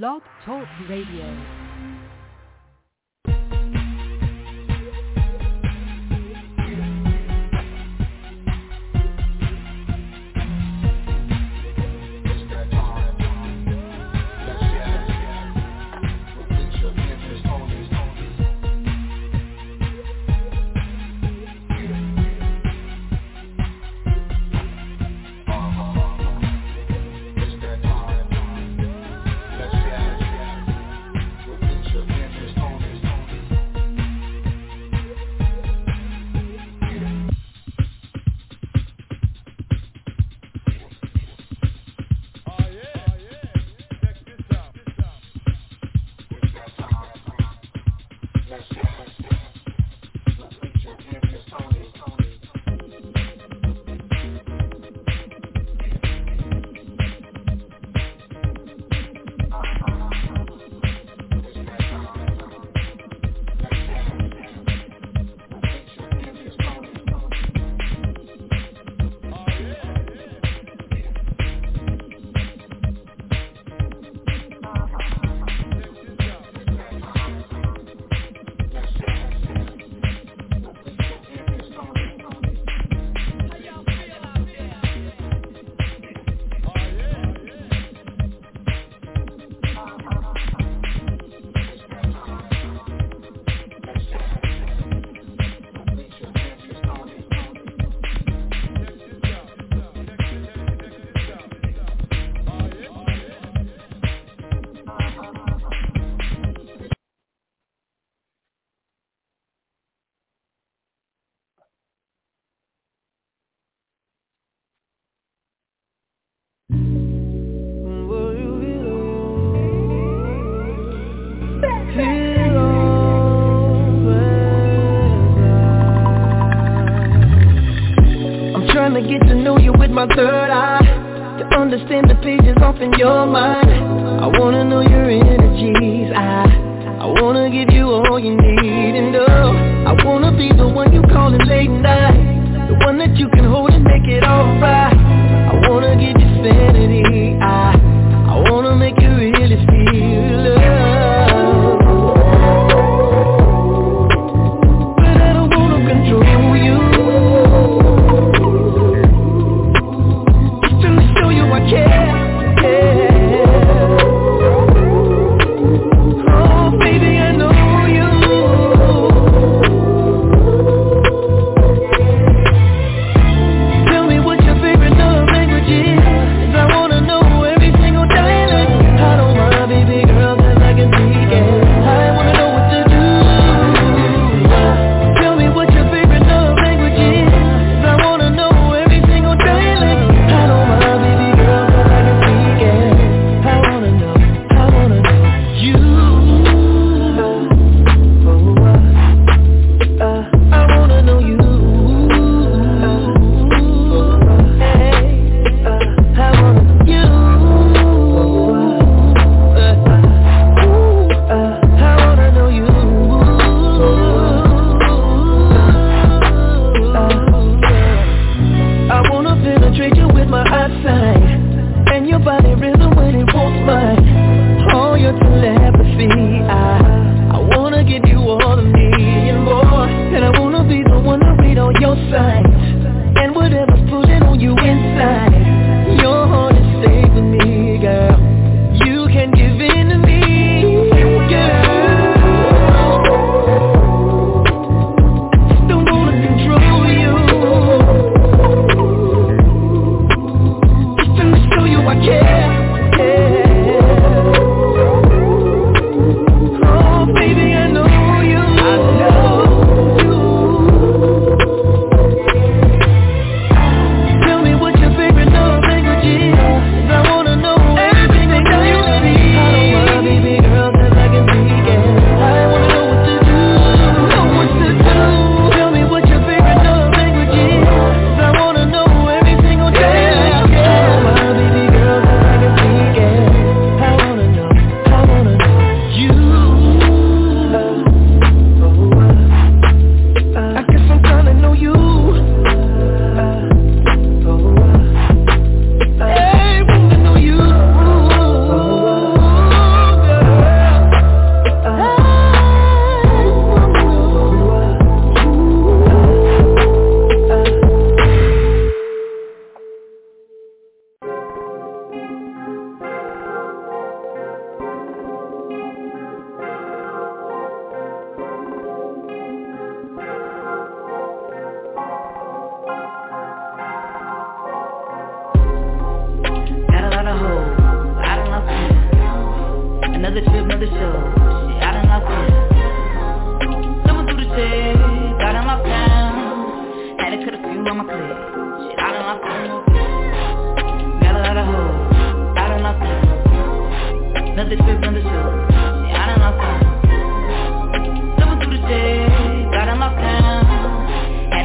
Blog Talk Radio. My third eye. To understand the pages off in your mind. I wanna know your energies. I, I wanna give you all you need. And oh, I wanna be the one you call in late night. The one that you can hold and make it alright I wanna give you sanity. I,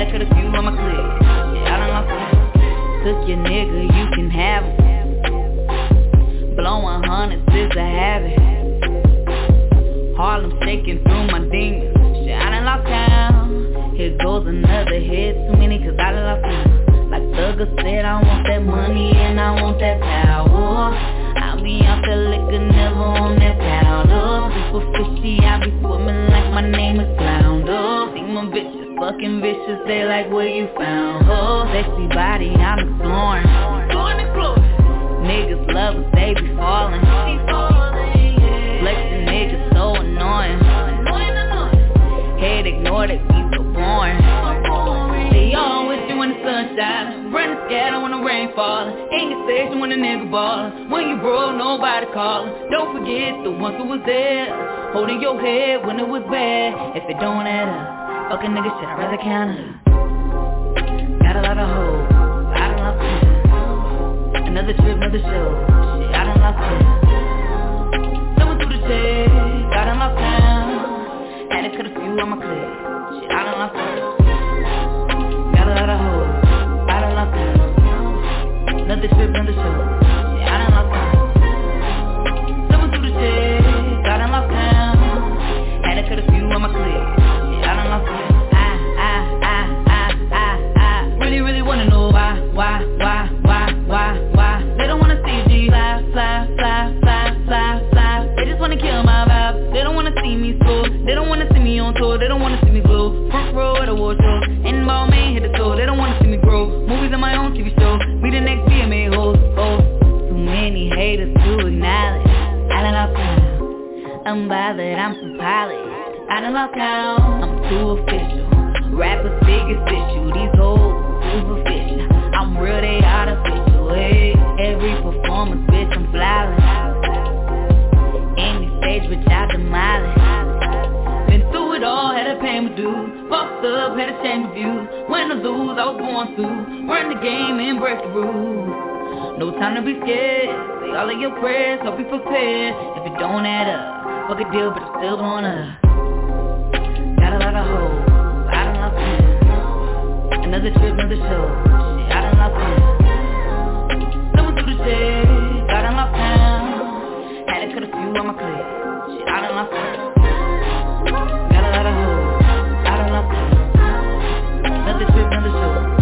Had to a few on my clip. I done lost count. Took your nigga, you can have him. Blowing hundreds is a habit. Harlem shaking through my demons. Shit, I done lost count. Here goes another hit, too many cause I done lost count. Like Thugger said, I want that money and I want that power. I'll be out there liquor, never on that powder. Super fishy, I be swimming like my name is Flounder. See my bitches fucking vicious, they like where you found oh, her. Sexy body, I'm exploring. Niggas love us, they be falling. Flexing niggas so annoying. Head ignored it, we so boring. They all with you when the sun shines. Running scatter when the rain falling. Ain't get station when the nigga ballin'. When you broke, nobody callin'. Don't forget the ones who was there. Holding your head when it was bad. If it don't add up, fucking nigga shit, I'd rather it. Got a lot of hoes. I don't love count. Another trip, another show. Shit, I done lost it. Someone through the check, I done lost count. Had to a few on my clip. Shit, I done lost count. Got a lot of hoes, I done lost count. Another trip, another show. Count I'm bothered, I'm too polished I done lost count. I'm too official. Rappers biggest issue These hoes superficial. I'm real, they artificial. Hey. Every performance, bitch, I'm flawless Any stage, bitch, I demolish Been through it all, had to pay my dues Fucked up, had to change my views Win or lose, I was born to Run the game and break the rules. No time to be scared. Say all of your prayers, hope you prepared. If it don't add up Fuck a deal, but I still wanna. Got a lot of hoes I don't love count Another trip, another show Shit, I done lost count Someone through the check I done lost count Had to cut a few on my clip Shit, I done lost count Got a lot of hoes I done lost count Another trip, another show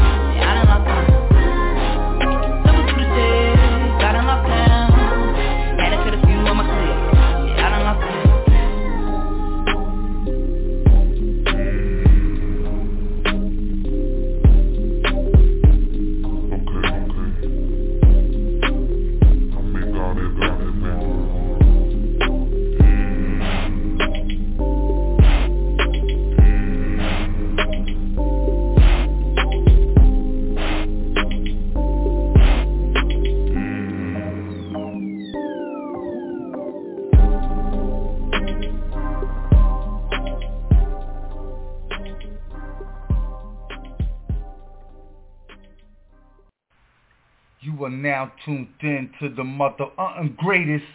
now tuned in to the mother uh, greatest.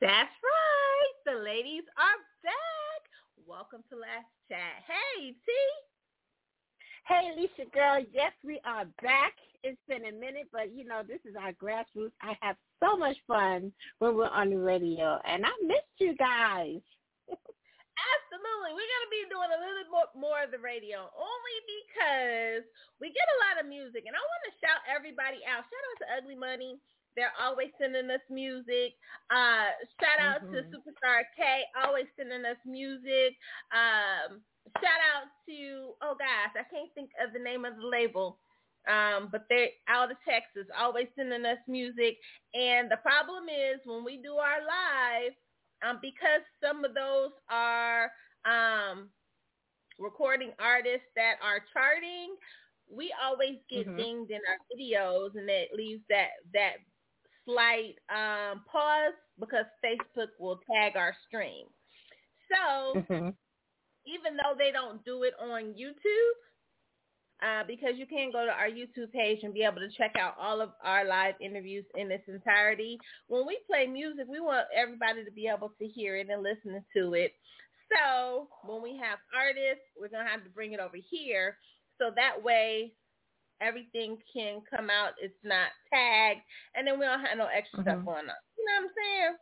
That's right. The ladies are back. Welcome to Let's Chat. Hey, T. Hey, Alicia girl. Yes, we are back. It's been a minute, but you know, this is our grassroots. I have so much fun when we're on the radio, and I missed you guys. Absolutely. We're going to be doing a little bit more, more of the radio only because we get a lot of music. And I want to shout everybody out. Shout out to Ugly Money. They're always sending us music. Uh, shout out to Superstar K, always sending us music. Um, shout out to, oh gosh, I can't think of the name of the label. Um, but they're out of Texas, always sending us music. And the problem is when we do our live, um, because some of those are um, recording artists that are charting, we always get Mhm. dinged in our videos, and it leaves that that slight um, pause because Facebook will tag our stream. So Mhm. even though they don't do it on YouTube, uh, because you can go to our YouTube page and be able to check out all of our live interviews in its entirety. When we play music, we want everybody to be able to hear it and listen to it. So when we have artists, we're gonna have to bring it over here, so that way everything can come out. It's not tagged, and then we don't have no extra stuff Mhm. going on. You know what I'm saying?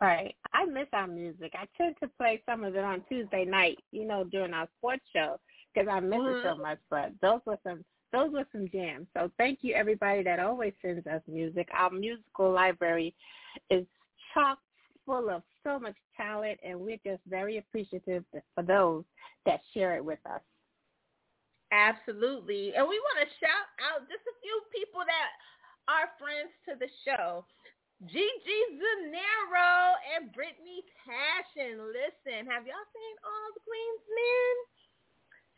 Right. I miss our music. I tend to play some of it on Tuesday night, you know, during our sports show because I miss it so mm-hmm. much. But those were some those were some jams. So thank you everybody that always sends us music. Our musical library is chock full of so much talent, and we're just very appreciative for those that share it with us. Absolutely. And we want to shout out just a few people that are friends to the show. Gigi Zanero and Brittany Passion. Listen, have y'all seen all the Queen's Men?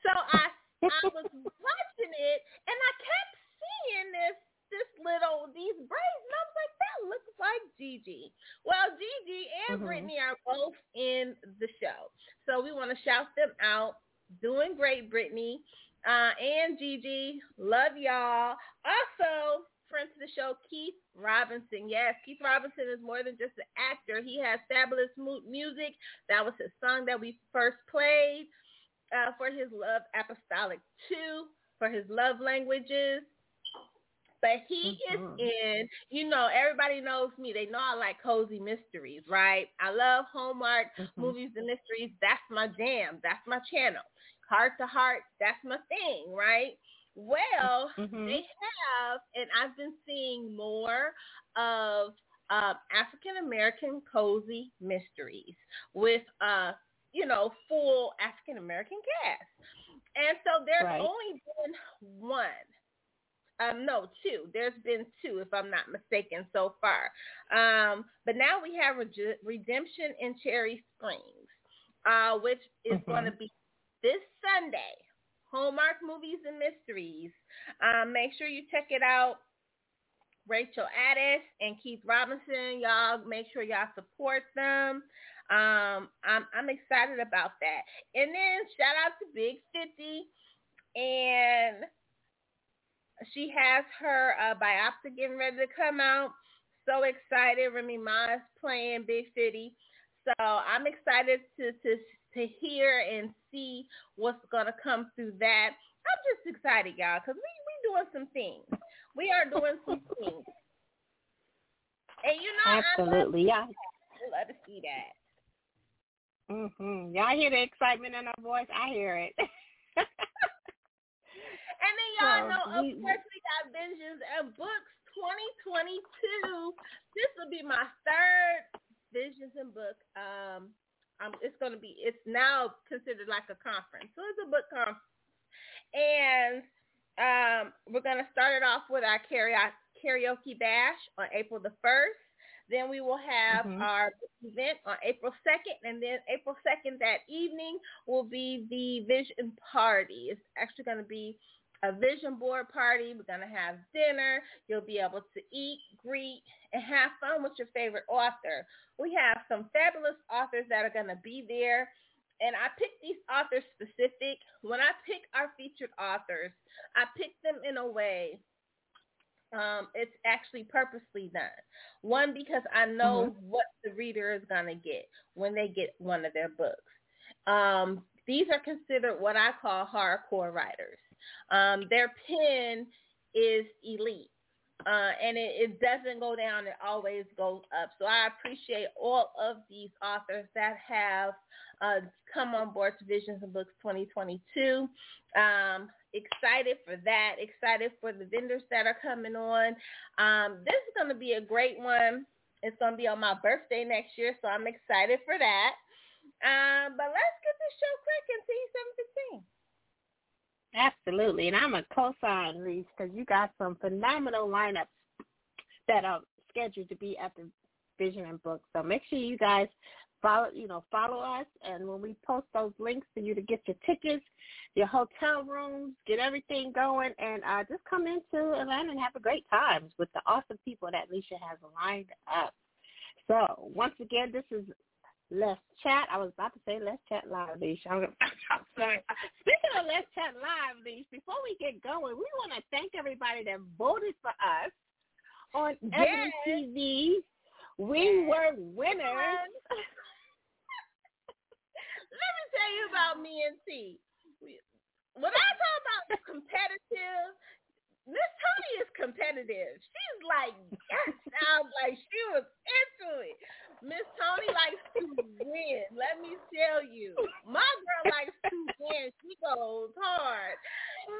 So I I was watching it and I kept seeing this this little these braids and I was like, that looks like Gigi. Well, Gigi and Mhm. Brittany are both in the show. So we want to shout them out. Doing great, Brittany. Uh, and Gigi, love y'all. Also, friend to the show, Keith Robinson. Yes, Keith Robinson is more than just an actor. He has fabulous mu- music. That was his song that we first played uh, for his Love Apostolic too, for his love languages. But he Mhm. is in, you know, everybody knows me. They know I like cozy mysteries, right? I love Hallmark Mhm. movies and mysteries. That's my jam. That's my channel. Heart to heart, that's my thing, right? Well, Mhm. they have, and I've been seeing more of um, African American cozy mysteries with, uh, you know, full African American cast. And so there's Right. only been one. Um, no, two. There's been two, if I'm not mistaken, so far. Um, but now we have Rege- Redemption in Cherry Springs, uh, which is Mhm. going to be this Sunday. Hallmark Movies and Mysteries. Um, make sure you check it out. Rochelle Aytes and Keith Robinson, y'all make sure y'all support them. Um, I'm I'm excited about that. And then shout out to Big Fifty, and she has her uh, biopic getting ready to come out. So excited! Remy Ma is playing Big Fifty, so I'm excited to to to hear and see what's gonna come through that. I'm just excited, y'all, because we we doing some things. We are doing some things, and you know, Absolutely. Yeah. I love, love to see that. Mhm. Y'all hear the excitement in her voice? I hear it. And then y'all So, know, of course, we got Visions and Books 2022. This will be my third Visions and Book. Um, um, it's going to be. It's now considered like a conference, so it's a book conference. And um, we're going to start it off with our karaoke karaoke bash on April the first. Then we will have Mhm. our event on April 2nd, and then April 2nd that evening will be the vision party. It's actually going to be a vision board party. We're going to have dinner. You'll be able to eat, greet, and have fun with your favorite author. We have some fabulous authors that are going to be there. And I picked these authors specific. When I pick our featured authors, I pick them in a way um, it's actually purposely done. One, because I know what the reader is going to get when they get one of their books. Um, these are considered what I call hardcore writers. Um, their pen is elite. Uh, and it, it doesn't go down, it always goes up. So I appreciate all of these authors that have uh, come on board to Visions and Books 2022. Um, excited for that. Excited for the vendors that are coming on. Um, this is going to be a great one. It's going to be on my birthday next year, so I'm excited for that. Um, but let's get this show quick and see 715. Absolutely, and I'm a co-sign, Reese, because you got some phenomenal lineups that are scheduled to be at the Vision and Books. So make sure you guys follow, you know, follow us. And when we post those links for you to get your tickets, your hotel rooms, get everything going, and uh, just come into Atlanta and have a great time with the awesome people that Lissha has lined up. So once again, this is Let's Chat. I was about to say Let's Chat Live, Lissha. I'm, I'm sorry. Speaking of Let's Chat Live, Lissha, before we get going, we want to thank everybody that voted for us on yes. TV. We were winners. Let me tell you about me and T. When I talk about competitive, Miss Toni is competitive. She's like, yes, sounds like she was into it. Miss Toni likes to win. Let me tell you, my girl likes to win. She goes hard,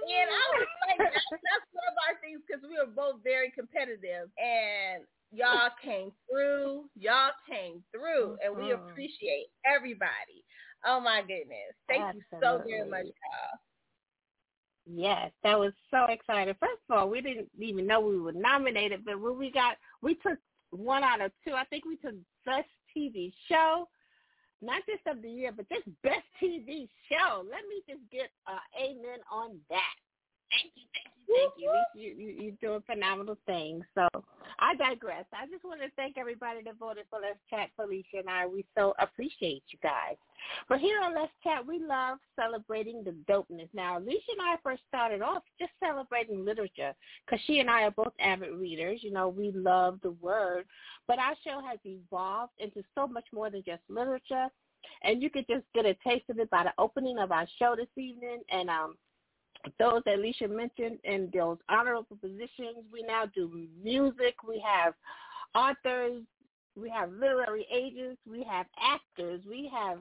and I was like, that's, that's one of our things because we were both very competitive, and y'all came through. Y'all came through, and we mm-hmm. appreciate everybody. Oh my goodness. Thank Absolutely. you so very much, y'all. Yes, that was so exciting. First of all, we didn't even know we were nominated, but when we got, we took one out of two. I think we took best TV show, not just of the year, but just best TV show. Let me just get uh, amen on that. Thank you, thank you, thank you. You, you, you're doing phenomenal things. So I digress. I just want to thank everybody that voted for Let's Chat, Felicia and I. We so appreciate you guys. But here on Let's Chat, we love celebrating the dopeness. Now, Alicia and I first started off just celebrating literature because she and I are both avid readers. You know, we love the word. But our show has evolved into so much more than just literature. And you could just get a taste of it by the opening of our show this evening. And um, those that Alicia mentioned in those honorable positions. We now do music. We have authors. We have literary agents. We have actors. We have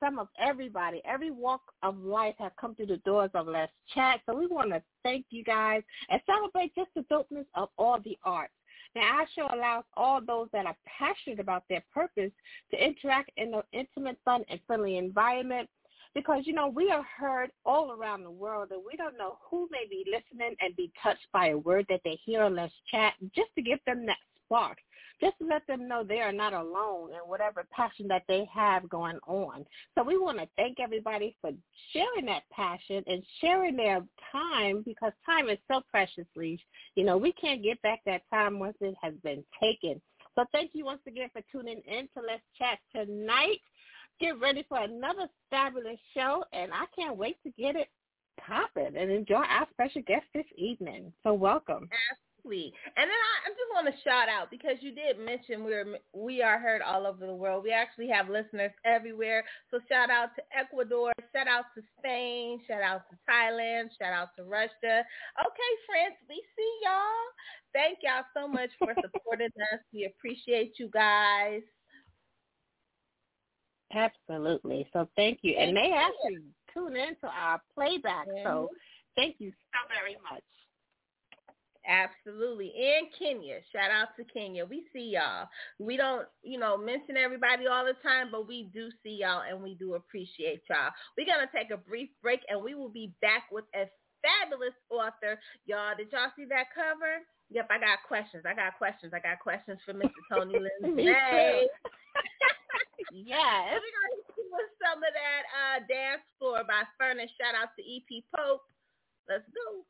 some of everybody. Every walk of life have come through the doors of Let's Chat. So we want to thank you guys and celebrate just the dopeness of all the arts. Now, our show allows all those that are passionate about their purpose to interact in an intimate, fun, and friendly environment because you know we are heard all around the world and we don't know who may be listening and be touched by a word that they hear on Let's Chat just to give them that spark just to let them know they are not alone in whatever passion that they have going on. So we want to thank everybody for sharing that passion and sharing their time because time is so preciously, you know, we can't get back that time once it has been taken. So thank you once again for tuning in to Let's Chat tonight get ready for another fabulous show, and I can't wait to get it popping and enjoy our special guest this evening. So welcome. Absolutely. And then I, I just want to shout out because you did mention we're we are heard all over the world. We actually have listeners everywhere. So shout out to Ecuador, shout out to Spain, shout out to Thailand, shout out to Russia. Okay, friends, we see y'all. Thank y'all so much for supporting us. We appreciate you guys. Absolutely. So thank you. And they actually tune into our playback. So thank you so very much. Absolutely. And Kenya. Shout out to Kenya. We see y'all. We don't, you know, mention everybody all the time, but we do see y'all and we do appreciate y'all. We're going to take a brief break and we will be back with a fabulous author. Y'all, did y'all see that cover? Yep, I got questions. I got questions. I got questions for Mr. Tony Lindsay. yes. We're going to see with some of that uh, dance floor by Furnace. Shout out to E.P. Pope. Let's go.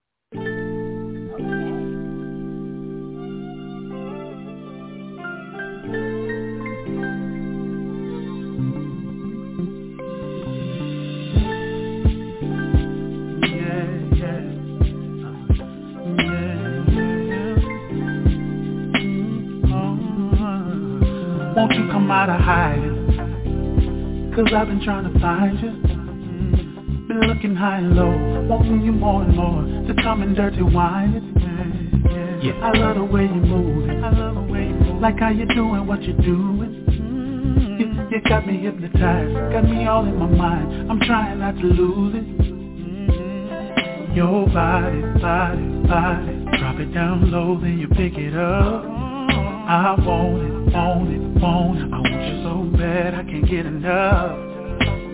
Come out of hiding? Cause I've been trying to find you. Mm-hmm. Been looking high and low, wanting you more and more to come and dirty wine Yeah, I love the way you move I love the way you move Like how you doing what you're doing. Mm-hmm. You, you got me hypnotized, got me all in my mind. I'm trying not to lose it. Mm-hmm. Your body, body, body. Drop it down low, then you pick it up. I want it, want it, want it. I want you so bad I can't get enough.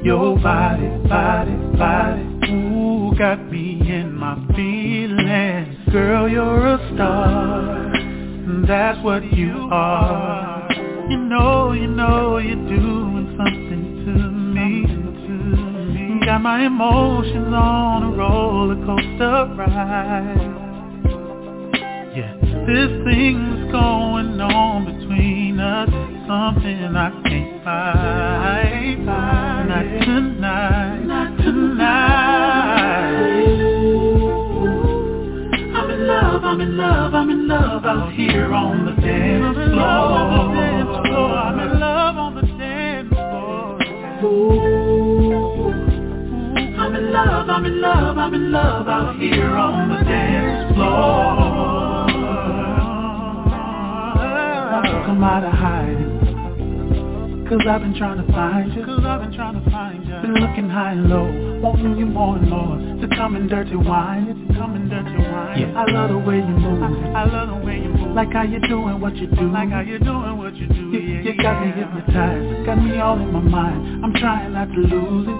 Your body, body, body. Ooh, got me in my feelings. Girl, you're a star. That's what you are. You know, you know you're doing something to me. Got my emotions on a roller coaster ride. Yeah, this thing's going on between us. Something I can't fight. Not tonight. Not tonight. I'm in love, I'm in love, I'm in love out here on the dance floor. I'm in love on the dance floor. I'm in love, I'm in love, I'm in love out here on the dance floor. Come out of hiding. Cause I've been trying to find you. Cause I've been trying to find you. Been looking high and low, wanting you more and more. To come and dirty wine, it's coming dirty wine. Yeah. I love the way you move. I, I love the way you move. Like how you doing what you do. Like how you doing what you do. You, yeah, you got me hypnotized, got me all in my mind. I'm trying not to lose it.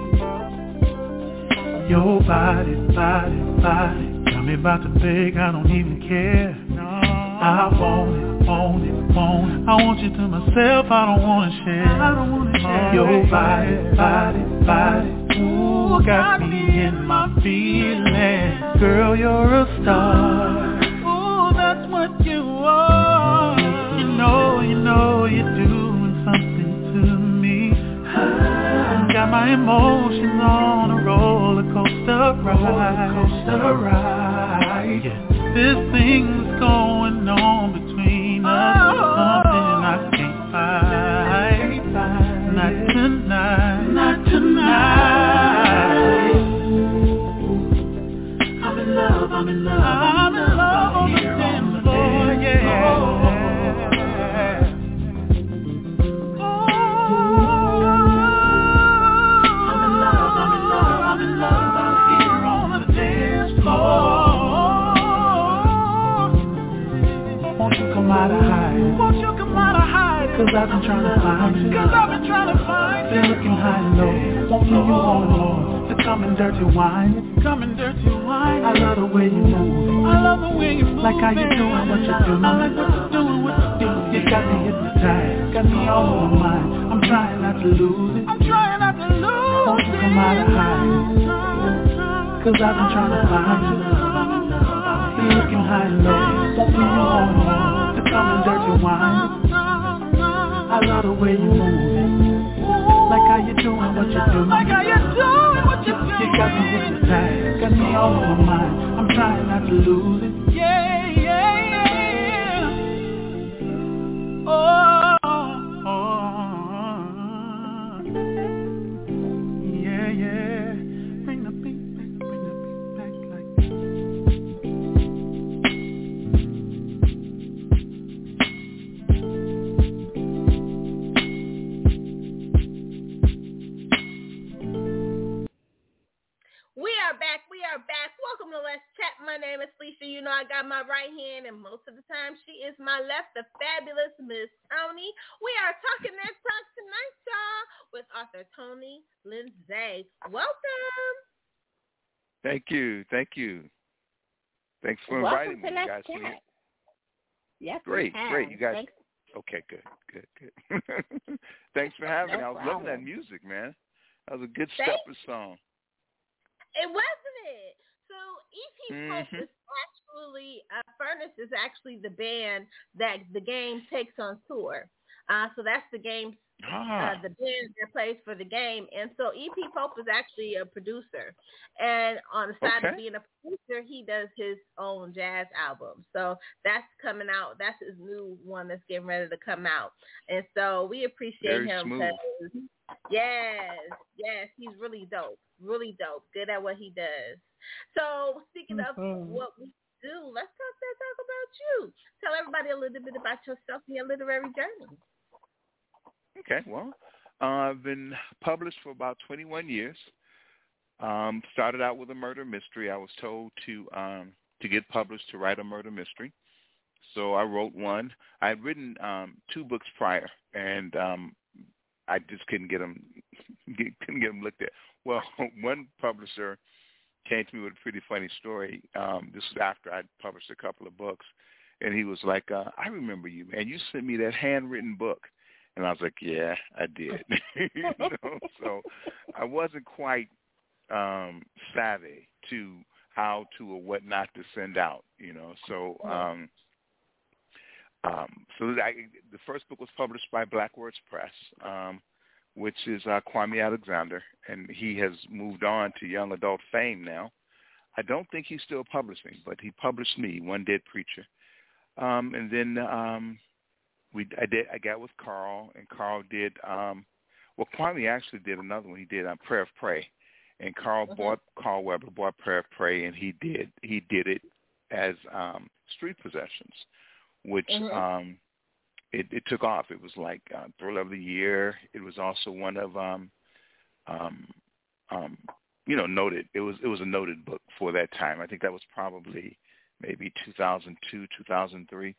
Your body, body, body. Tell me about the big, I don't even care. I want it want it, want it. I want you to myself, I don't wanna share. I don't wanna share. Your body, body, body. Ooh, got me in my feelings. Girl, you're a star. Ooh, that's what you are. You know, you know you're doing something to me. Got my emotions on a roller coaster ride. Roller coaster ride. Yeah. This thing's going on between us. Oh. Something I can't fight. Not tonight. Not tonight. I'm in love. I'm in love. I'm in love Cause I've been trying to find you. Cause I've been trying to find you. Been looking high and low, wanting you more and more. To come and dirty wine, come and dirty wine. I love the way you move. I love the way you move. Like how you doing what you do. I like what you doing, what you do. You got me hypnotized, got me all on my mind. I'm trying not to lose it. I'm trying not to lose Won't you come out of hiding? Cause I've been trying to find you. Been looking high and low, wanting you more and more. To come and dirty wine. I love the way you move. Like how you doing what you do. Like how you doing what you do. You got me hypnotized, got me all my mind. I'm trying not to lose it. Yeah, yeah, yeah. Oh, you. Thank you. Thanks for Welcome inviting to me. You guys Chat. Yes, Great, great. You guys- Thanks. Okay, good, good, good. Thanks for having me. I was loving that music, man. That was a good Thank- stepper song. It wasn't it. So EP Pope Mhm. is actually uh, Furnace is actually the band that the game takes on tour. Uh, so that's the game, Ah, uh, the band that plays for the game. And so EP Pope is actually a producer, and on the side of being a producer, he does his own jazz album. So that's coming out. That's his new one that's getting ready to come out. And so we appreciate Very him Yes, yes, he's really dope. Really dope. Good at what he does. So speaking of Mhm. what we do, let's talk let's talk about you. Tell everybody a little bit about yourself and your literary journey. Okay. Well, uh, I've been published for about 21 years. Um, started out with a murder mystery. I was told to um, to get published to write a murder mystery. So I wrote one. I had written um, two books prior, and um, I just couldn't get them get, couldn't get them looked at. Well, one publisher came to me with a pretty funny story. Um, this was after I'd published a couple of books, and he was like, uh, "I remember you, man. You sent me that handwritten book." And I was like, yeah, I did. you know, so I wasn't quite um savvy to how to or what not to send out, you know. So um um so I, the first book was published by Black Words Press, um, which is uh, Kwame Alexander, and he has moved on to young adult fame now. I don't think he's still publishing, but he published me, One Dead Preacher. Um, and then um, we I did I got with Carl, and Carl did um, well. Kwame actually did another one. He did on Prayer of Pray, and Carl Mhm. bought Carl Weber bought Prayer of Pray, and he did he did it as um, Street Possessions, which Mhm. um, it, it took off. It was like uh, Thriller of the Year. It was also one of um, um, um, you know noted. It was it was a noted book for that time. I think that was probably maybe 2002, 2003.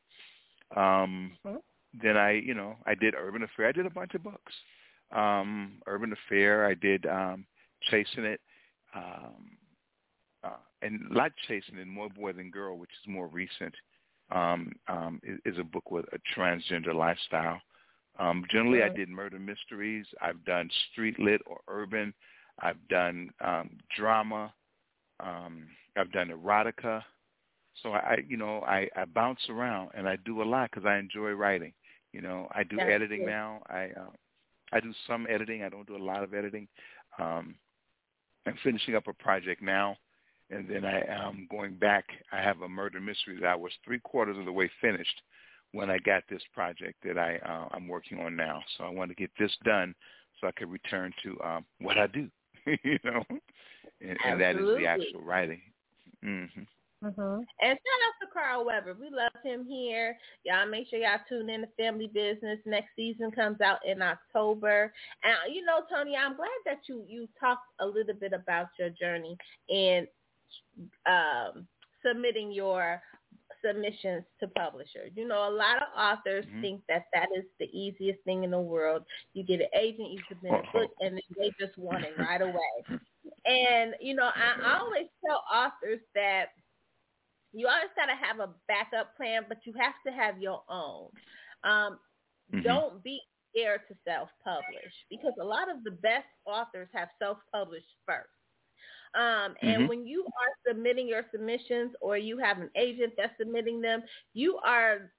Um, Mhm. Then I, you know, I did Urban Affair. I did a bunch of books. Um, Urban Affair. I did um, Chasing It, um, uh, and not Chasing It, More Boy Than Girl, which is more recent. Um, um, is, is a book with a transgender lifestyle. Um, generally, I did murder mysteries. I've done street lit or urban. I've done um, drama. Um, I've done erotica. So I, you know, I, I bounce around and I do a lot because I enjoy writing. You know, I do That's editing good. now. I uh, I do some editing. I don't do a lot of editing. Um, I'm finishing up a project now, and then I am going back. I have a murder mystery that I was three quarters of the way finished when I got this project that I uh, I'm working on now. So I want to get this done so I can return to um, what I do. you know, and, and that is the actual writing. hmm Mm-hmm. And shout out to Carl Weber. We love him here. Y'all make sure y'all tune in to Family Business. Next season comes out in October. And you know, Tony, I'm glad that you you talked a little bit about your journey and um, submitting your submissions to publishers. You know, a lot of authors Mhm. think that that is the easiest thing in the world. You get an agent, you submit a book, and then they just want it right away. And you know, I always tell authors that you always got to have a backup plan, but you have to have your own. Um, Mhm. Don't be scared to self-publish because a lot of the best authors have self-published first. Um, and Mhm. when you are submitting your submissions or you have an agent that's submitting them, you are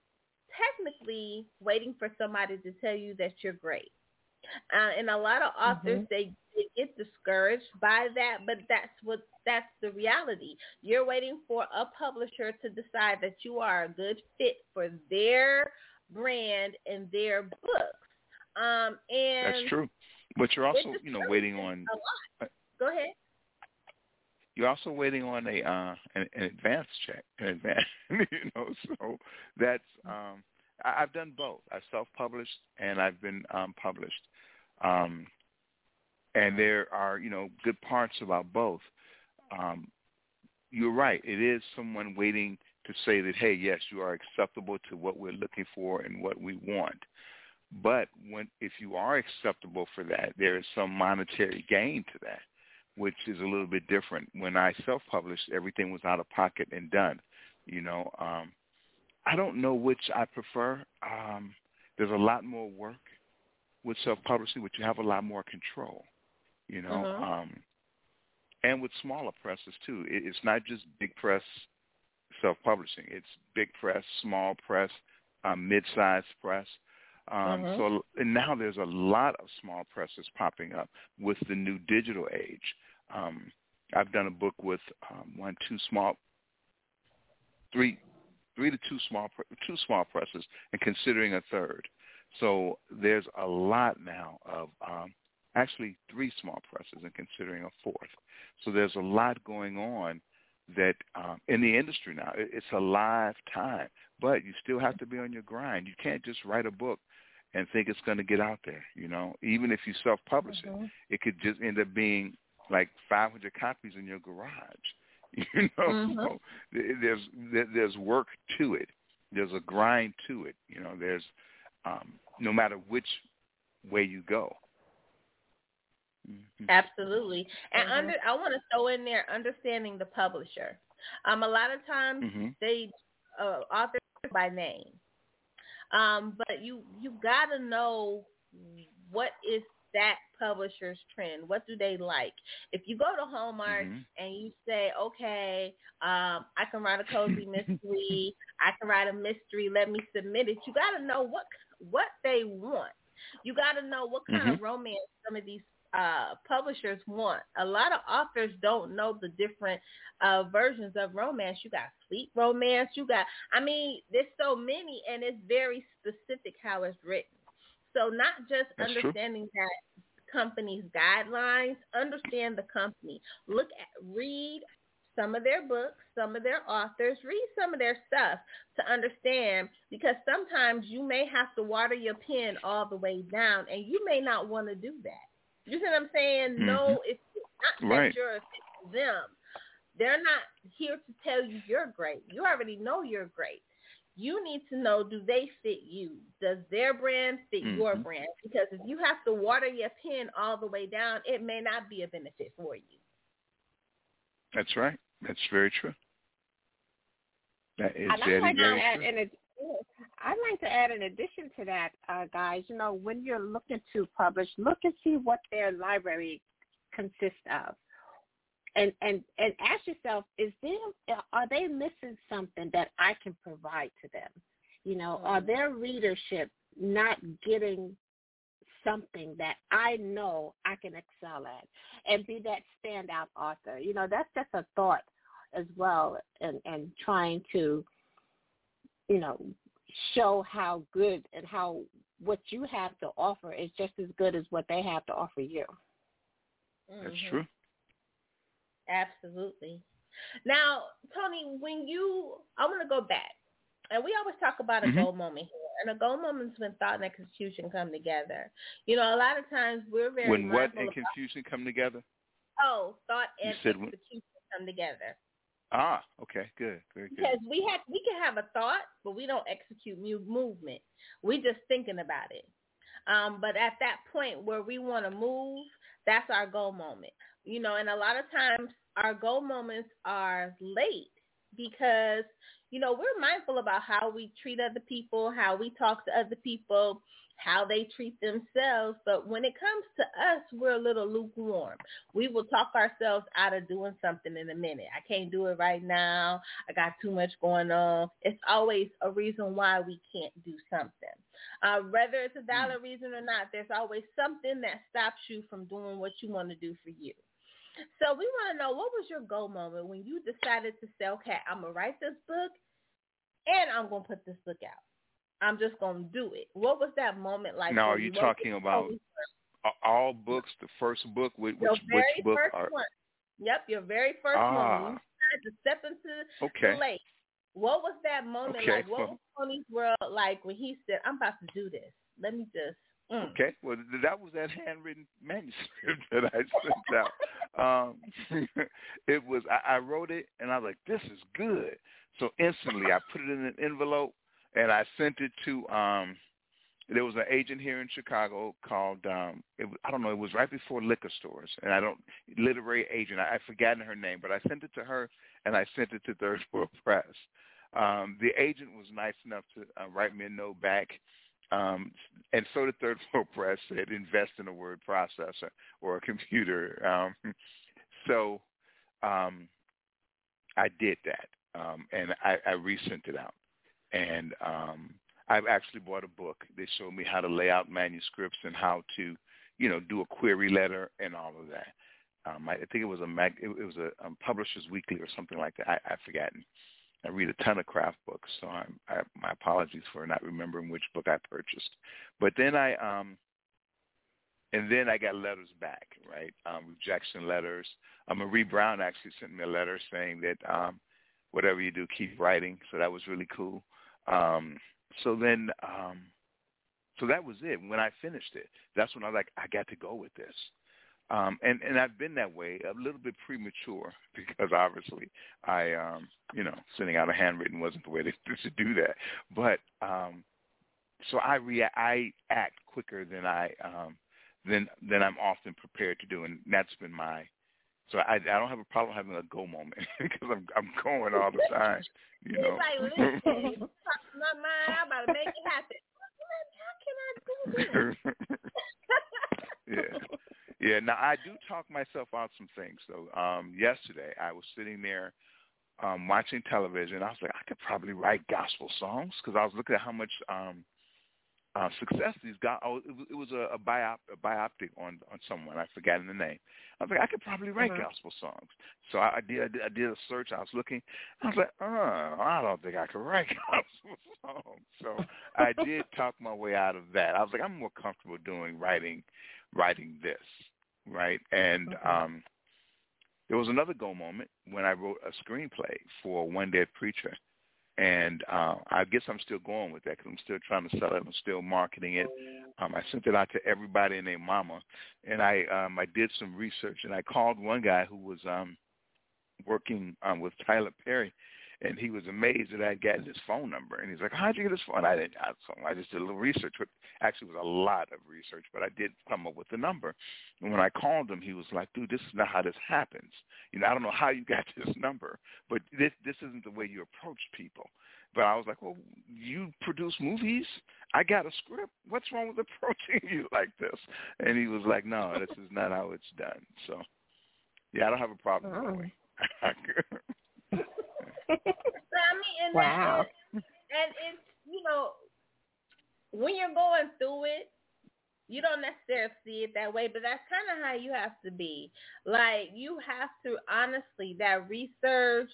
technically waiting for somebody to tell you that you're great. Uh, and a lot of authors they, they get discouraged by that, but that's what that's the reality. You're waiting for a publisher to decide that you are a good fit for their brand and their books. Um, and That's true. But you're also, you know, waiting on. Go ahead. you're also waiting on a uh an, an advance check, an advance, you know. So that's um I, I've done both. I've self-published and I've been um published. Um and there are, you know, good parts about both. Um you're right. It is someone waiting to say that, hey, yes, you are acceptable to what we're looking for and what we want. But when if you are acceptable for that, there is some monetary gain to that, which is a little bit different. When I self-published, everything was out of pocket and done. You know, um, I don't know which I prefer. Um, there's a lot more work with self-publishing, but you have a lot more control. You know, Mhm. um, and with smaller presses too. It, it's not just big press self-publishing. It's big press, small press, um, mid-sized press. Um, Mhm. So and now there's a lot of small presses popping up with the new digital age. Um, I've done a book with um, one, two small, three, three to two small, two small presses, and considering a third. So there's a lot now of um, actually three small presses and considering a fourth. So there's a lot going on that um, in the industry now. It, it's a live time, but you still have to be on your grind. You can't just write a book and think it's going to get out there. You know, even if you self-publish it, Mhm. it could just end up being like 500 copies in your garage. You know, Mhm. so there's there's work to it. There's a grind to it. You know, there's um, no matter which way you go. Mhm. Absolutely. And Mhm. under I want to throw in there understanding the publisher. Um, a lot of times Mhm. they uh, authors by name. Um, but you you gotta know what is that publisher's trend. What do they like? If you go to Hallmark Mhm. and you say, okay, um, I can write a cozy mystery, I can write a mystery, let me submit it. You got to know what what they want. You got to know what kind of romance some of these uh, publishers want. A lot of authors don't know the different uh, versions of romance. You got sweet romance. You got, I mean, there's so many, and it's very specific how it's written. So not just That's true. understanding that company's guidelines, understand the company. Look at, read some of their books, some of their authors, read some of their stuff to understand because sometimes you may have to water your pen all the way down and you may not want to do that. You see what I'm saying? No, mm-hmm. it's not that Right. you're a fit for them. They're not here to tell you you're great. You already know you're great. You need to know do they fit you? Does their brand fit your Mhm. brand? Because if you have to water your pen all the way down, it may not be a benefit for you. That's right. That's very true. That is And I'd very, like to very add, true. in I'd like to add in addition to that, uh, guys, you know, when you're looking to publish, look and see what their library consists of. And, and and ask yourself, is there are they missing something that I can provide to them? You know, are Mhm. their readership not getting something that I know I can excel at and be that standout author? You know, that's just a thought as well and, and trying to, you know, show how good and how what you have to offer is just as good as what they have to offer you. That's Mhm. true. Absolutely. Now, Tony, when you, I want to go back, and we always talk about a Mhm. goal moment here, and a goal moment is when thought and execution come together. You know, a lot of times we're very When what and about, confusion come together? oh, thought and said when- execution come together. Ah, okay, good, very good. Because we have, we can have a thought, but we don't execute movement. We're just thinking about it. Um, but at that point where we want to move, that's our goal moment. You know, and a lot of times our goal moments are late because, you know, we're mindful about how we treat other people, how we talk to other people, how they treat themselves. But when it comes to us, we're a little lukewarm. We will talk ourselves out of doing something in a minute. I can't do it right now. I got too much going on. It's always a reason why we can't do something. Uh, whether it's a valid reason or not, there's always something that stops you from doing what you want to do for you. So we want to know what was your goal moment when you decided to say, okay, I'm going to write this book and I'm going to put this book out. I'm just going to do it. What was that moment like? Now, are you talking about All books, the first book, which your which, very which book first are one? Yep, your very first Ah. one. You decided to step into okay? the lake. What was that moment Okay, like? What was Tony's world like when he said, "I'm about to do this. Let me just." Mm. Okay, well, th- that was that handwritten manuscript that I sent out. Um, it was I, I wrote it, and I was like, "This is good." So instantly, I put it in an envelope, and I sent it to. um There was an agent here in Chicago called um it, I don't know. It was right before liquor stores, and I don't literary agent. I, I've forgotten her name, but I sent it to her, and I sent it to Third World Press. Um, the agent was nice enough to uh, write me a note back um, and so the third floor press said invest in a word processor or a computer. Um, so um, I did that, um, and I, I resent it out. And um, I've actually bought a book. They showed me how to lay out manuscripts and how to, you know, do a query letter and all of that. Um, I, I think it was a mag, it, was a Publishers Weekly or something like that. I, I've forgotten. I read a ton of craft books, so I'm, I, my apologies for not remembering which book I purchased. But then I, um, and then I got letters back, right? Um, rejection letters. Uh, Marie Brown actually sent me a letter saying that um, whatever you do, keep writing. So that was really cool. Um, so then, um, so that was it. When I finished it, that's when I was like, I got to go with this. Um, and and I've been that way a little bit premature because obviously I um, you know sending out a handwritten wasn't the way to, to do that. But um, so I react, I act quicker than I um, than than I'm often prepared to do, and that's been my. So I I don't have a problem having a go moment because I'm I'm going all the time. You know. It's like, listen, you talk to my mind. I'm about to make it happen. How can I do this? yeah. Yeah, now I do talk myself out some things though. Um yesterday I was sitting there um watching television. I was like I could probably write gospel songs cuz I was looking at how much um uh, success these guys. Oh, it was, it was a, a, biop, a bioptic on on someone. I forgot in the name. I was like, I could probably write uh-huh. gospel songs. So I, I, did, I did. I did a search. I was looking. I was like, oh, I don't think I could write gospel songs. So I did talk my way out of that. I was like, I'm more comfortable doing writing, writing this, right? And okay. um, there was another go moment when I wrote a screenplay for One Dead Preacher and uh, I guess I'm still going with that because I'm still trying to sell it. I'm still marketing it. Um, I sent it out to everybody and their mama, and I um, I did some research and I called one guy who was um, working um, with Tyler Perry, and he was amazed that I would gotten his phone number. And he's like, "How'd you get his phone?" I didn't. I, so I just did a little research. But actually, it was a lot of research, but I did come up with the number. And when I called him, he was like, "Dude, this is not how this happens. You know, I don't know how you got this number, but this this isn't the way you approach people." But I was like, "Well, you produce movies. I got a script. What's wrong with approaching you like this?" And he was like, "No, this is not how it's done." So, yeah, I don't have a problem oh. that way. I mean, and wow. and, and it's you know when you're going through it, you don't necessarily see it that way, but that's kind of how you have to be. Like you have to honestly that research,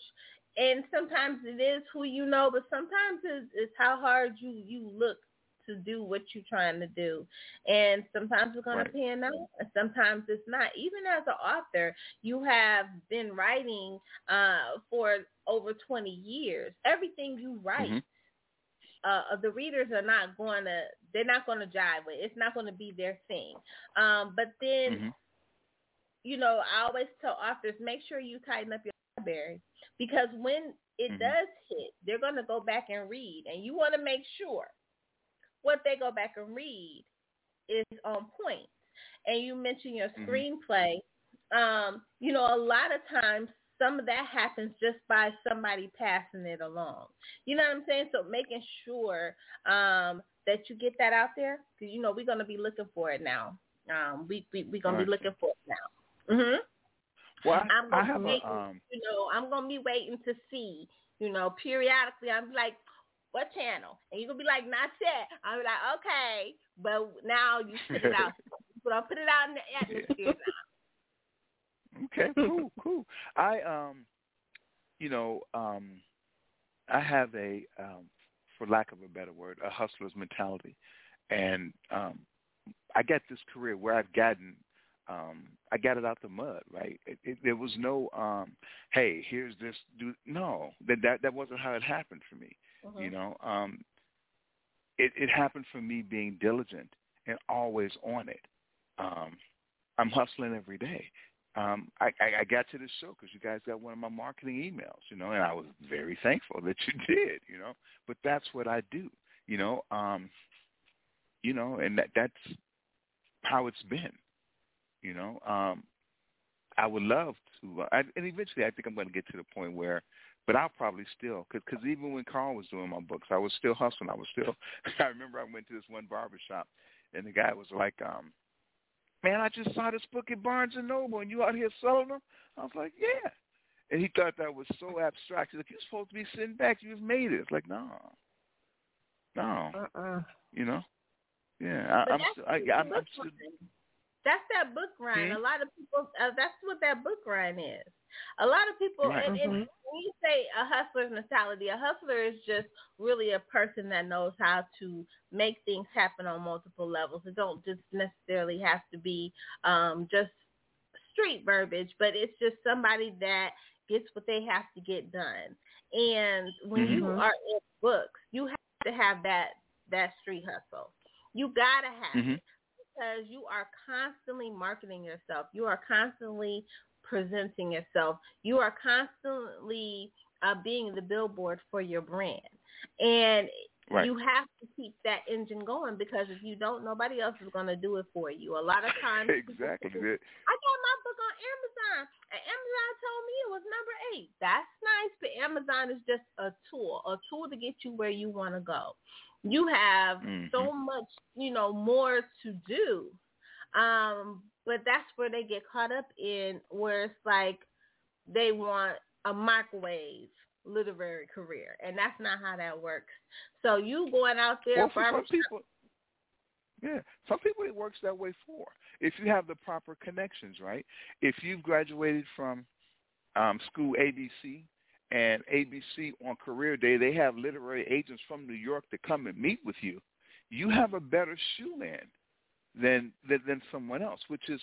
and sometimes it is who you know, but sometimes it's, it's how hard you you look to do what you're trying to do. And sometimes it's going right. to pan out, and sometimes it's not. Even as an author, you have been writing uh, for over 20 years. Everything you write, mm-hmm. uh, the readers are not going to, they're not going to jive with. It's not going to be their thing. Um, but then, mm-hmm. you know, I always tell authors, make sure you tighten up your library because when it mm-hmm. does hit, they're going to go back and read, and you want to make sure what they go back and read is on point. And you mentioned your mm-hmm. screenplay. Um, you know, a lot of times some of that happens just by somebody passing it along. You know what I'm saying? So making sure um, that you get that out there because you know we're going to be looking for it now. Um, we we we're going to be looking for it now. Mhm. Well, I'm gonna I have be waiting, a, um... you know, I'm gonna be waiting to see, you know, periodically. I'm like, what channel? And you're gonna be like, not yet. I'm like, okay, but now you put it out. but I'll put it out in the atmosphere. okay, cool, cool. I um, you know, um, I have a, um, for lack of a better word, a hustler's mentality, and um, I got this career where I've gotten um I got it out the mud, right? It, it, there was no um hey, here's this dude. No, that that that wasn't how it happened for me. Mm-hmm. You know, um, it, it happened for me being diligent and always on it. Um, I'm hustling every day. Um, I, I, I got to this show because you guys got one of my marketing emails, you know, and I was very thankful that you did, you know. But that's what I do, you know. Um, you know, and that that's how it's been, you know. Um, I would love to, uh, I, and eventually, I think I'm going to get to the point where but I'll probably still, because cause even when Carl was doing my books, I was still hustling. I was still, I remember I went to this one barber shop, and the guy was like, um, man, I just saw this book at Barnes & Noble, and you out here selling them? I was like, yeah. And he thought that was so abstract. He's like, you're supposed to be sitting back. You've made it. It's like, no. No. Uh-uh. You know? Yeah. I, I'm, still, I, I'm, I'm still... That's that book grind. Hmm? A lot of people, uh, that's what that book grind is. A lot of people, right. and, and mm-hmm. when you say a hustler's mentality, a hustler is just really a person that knows how to make things happen on multiple levels. It don't just necessarily have to be um, just street verbiage, but it's just somebody that gets what they have to get done. And when mm-hmm. you are in books, you have to have that that street hustle. You gotta have mm-hmm. it because you are constantly marketing yourself. You are constantly presenting yourself. You are constantly uh, being the billboard for your brand. And right. you have to keep that engine going because if you don't, nobody else is going to do it for you. A lot of times. exactly. I got my book on Amazon, and Amazon told me it was number great. That's nice, but Amazon is just a tool, a tool to get you where you want to go. You have Mhm. so much, you know, more to do. Um, but that's where they get caught up in where it's like they want a microwave literary career, and that's not how that works. So you going out there, Well, for some people, yeah, some people it works that way for. If you have the proper connections, right? If you've graduated from um, school ABC and ABC on career day, they have literary agents from New York to come and meet with you. You have a better shoe in than, than than someone else, which is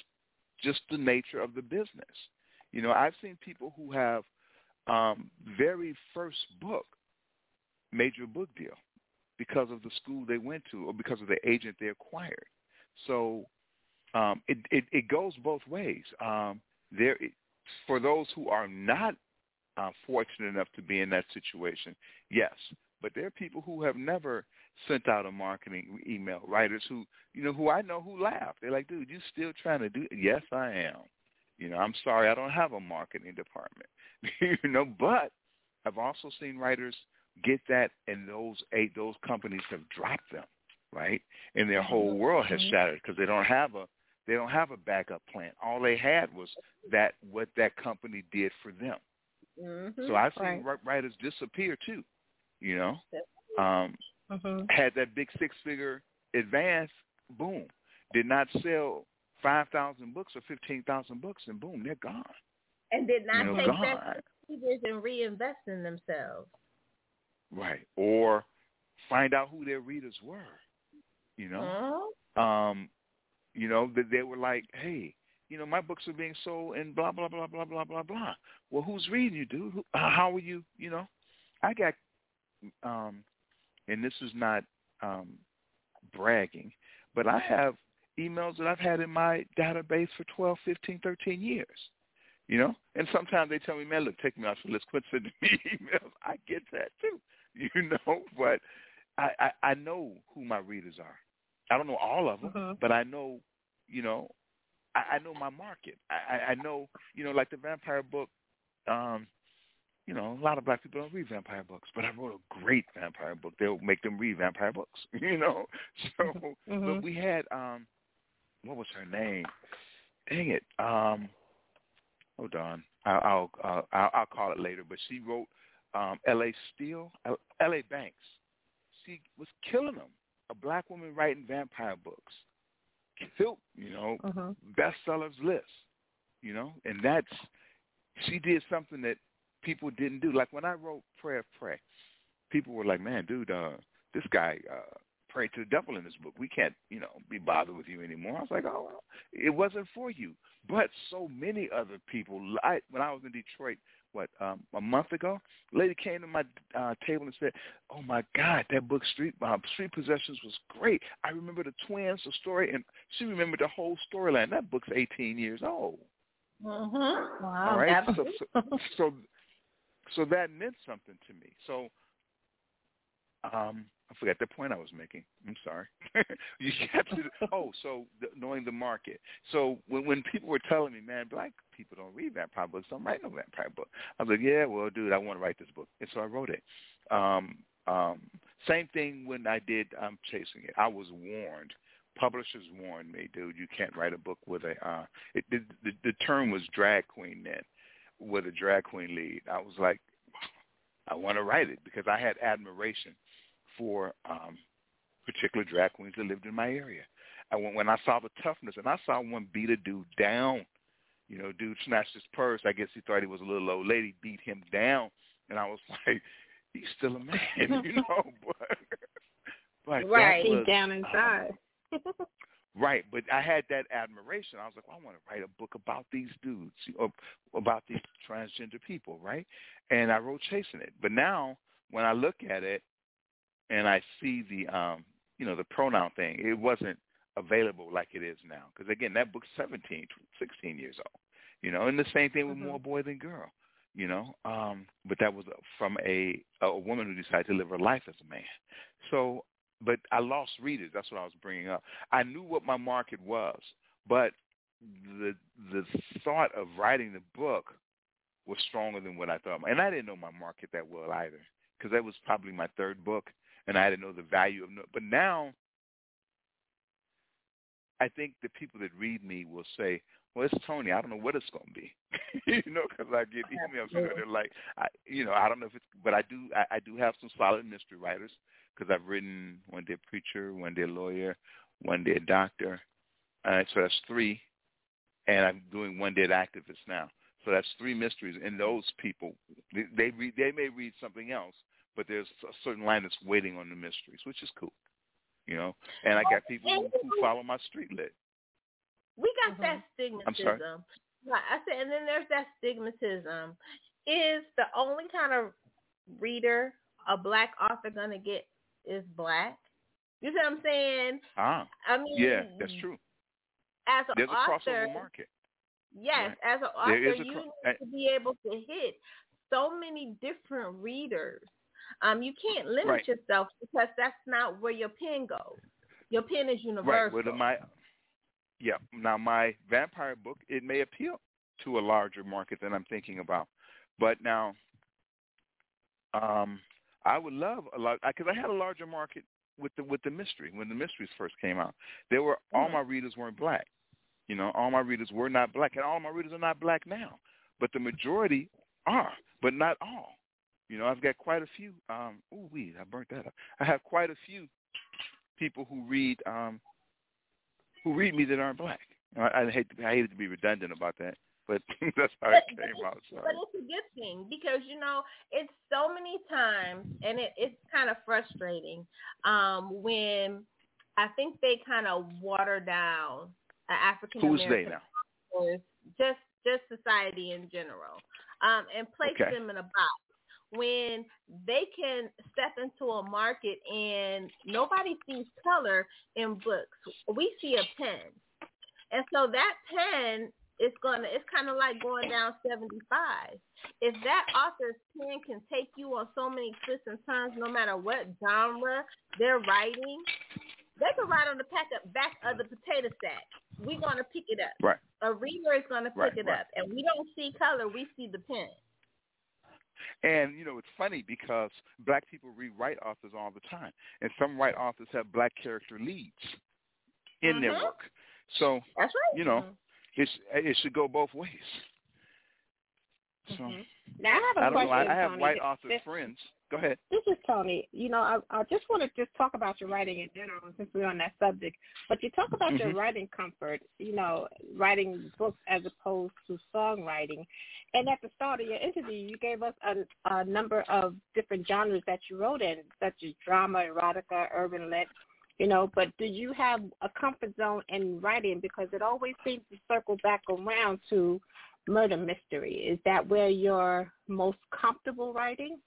just the nature of the business. You know, I've seen people who have um, very first book major book deal because of the school they went to or because of the agent they acquired. So um, it, it it goes both ways. Um, there, for those who are not uh, fortunate enough to be in that situation, yes. But there are people who have never sent out a marketing email. Writers who you know who I know who laugh. They're like, "Dude, you still trying to do?" it? Yes, I am. You know, I'm sorry, I don't have a marketing department. you know, but I've also seen writers get that, and those eight those companies have dropped them, right? And their whole world has shattered because they don't have a they don't have a backup plan. All they had was that what that company did for them. Mhm, So I've seen right. writers disappear too. You know, um, Mhm. had that big six figure advance, boom, did not sell five thousand books or fifteen thousand books, and boom, they're gone. and did not You know, take gone. that and reinvest in themselves. Right. Or find out who their readers were. You know? Mhm. Um, you know, that they were like, Hey, you know, my books are being sold and blah blah blah blah blah blah blah. Well who's reading you, dude? Who, uh, how are you you know? I got um and this is not um bragging, but I have emails that I've had in my database for 12, 15, 13 years. You know, and sometimes they tell me, "Man, look, take me off the list. Quit sending me emails." I get that too, you know. But I, I I know who my readers are. I don't know all of them, Mhm. but I know, you know, I, I know my market. I, I I know, you know, like the vampire book. Um, you know, a lot of black people don't read vampire books, but I wrote a great vampire book. They'll make them read vampire books, you know. So, but Mhm. we had um, what was her name? Dang it. Um, hold on. I'll I'll uh, I'll, I'll call it later. But she wrote um, L.A. Steele, L.A. Banks. She was killing them. A black woman writing vampire books. Killed, you know, Mhm. bestsellers list. You know, and that's she did something that people didn't do. Like when I wrote Prayer of Prey, people were like, "Man, dude, uh, this guy uh, prayed to the devil in this book. We can't, you know, be bothered with you anymore." I was like, "Oh, well, it wasn't for you." But so many other people. I, when I was in Detroit, what um, a month ago, a lady came to my uh, table and said, "Oh my God, that book Street uh, Street Possessions was great. I remember the twins, the story, and she remembered the whole storyline. That book's 18 years old." Mm-hmm. Wow. All right. So, so, so, so that meant something to me. So, um, I forgot the point I was making. I'm sorry. you to. Oh, so the, knowing the market. So when when people were telling me, man, black people don't read vampire books, don't write no vampire book. I was like, yeah, well, dude, I want to write this book, and so I wrote it. Um, um, same thing when I did um, Chasing It. I was warned. Publishers warned me, dude, you can't write a book with a. Uh, it, the, the the term was drag queen then, with a drag queen lead. I was like, I want to write it because I had admiration for um, particular drag queens that lived in my area. And when, when I saw the toughness, and I saw one beat a dude down, you know, dude snatched his purse. I guess he thought he was a little old lady, beat him down, and I was like, he's still a man, you know. But, but Right. that was, Deep down inside. Right, but I had that admiration. I was like, well, I want to write a book about these dudes, or about these transgender people, right? And I wrote Chasing It. But now, when I look at it, and I see the, um, you know, the pronoun thing, it wasn't available like it is now. Because again, that book's 17, 16 years old, you know. And the same thing with Mhm. More Boy Than Girl, you know. Um, but that was from a a woman who decided to live her life as a man. So but I lost readers. That's what I was bringing up. I knew what my market was, but the the thought of writing the book was stronger than what I thought. And I didn't know my market that well either, because that was probably my third book, and I didn't know the value of. But now, I think the people that read me will say, "Well, it's Tony. I don't know what it's going to be," you know, because I get emails and they're like, I, you know, I don't know if it's, but I do, I, I do have some solid mystery writers because I've written one dead preacher, one dead lawyer, one dead doctor. Uh, so that's three, and I'm doing one dead activist now. So that's three mysteries, and those people they, they read they may read something else, but there's a certain line that's waiting on the mysteries, which is cool, you know. And I got people who, who follow my street lit. We got mm-hmm. that stigmatism. I'm sorry. I said, and then there's that stigmatism. Is the only kind of reader a black author gonna get is black? You see what I'm saying? Ah, I mean, yeah, that's true. As an there's author, a crossover market. Yes, right. as an author, you need to be able to hit so many different readers. Um, you can't limit right. yourself because that's not where your pen goes. Your pen is universal. Right. Well, my yeah. Now my vampire book it may appeal to a larger market than I'm thinking about, but now um, I would love a lot because I had a larger market with the with the mystery when the mysteries first came out. There were all Mm-hmm. my readers weren't black. You know, all my readers were not black, and all my readers are not black now. But the majority are, but not all. You know, I've got quite a few. Um, oh, wee, I burnt that up. I have quite a few people who read um, who read me that aren't black. I, I hate to, I hated to be redundant about that, but that's how it came out. Sorry. But it's a good thing because you know it's so many times, and it, it's kind of frustrating um, when I think they kind of water down an African Who's American they now? just just society in general, um, and place Okay. them in a box when they can step into a market and nobody sees color in books. We see a pen. And so that pen is gonna it's kinda like going down seventy five. If that author's pen can take you on so many twists and turns no matter what genre they're writing, they can write on the pack up, back of the potato sack. We're gonna pick it up. Right. A reader is gonna pick Right, it right. up. And we don't see color, we see the pen. And you know, it's funny because black people read white authors all the time, and some white authors have black character leads in their Mhm. work. So That's right. you know, it's it should go both ways. So Mhm. Now I have a I don't know. question. I, have Tony. white author this- friends. Go ahead. This is Tony. You know, I, I just want to just talk about your writing in general since we're on that subject. But you talk about your Mhm. writing comfort, you know, writing books as opposed to songwriting. And at the start of your interview, you gave us a, a number of different genres that you wrote in, such as drama, erotica, urban lit, you know. But do you have a comfort zone in writing? Because it always seems to circle back around to murder mystery. Is that where you're most comfortable writing?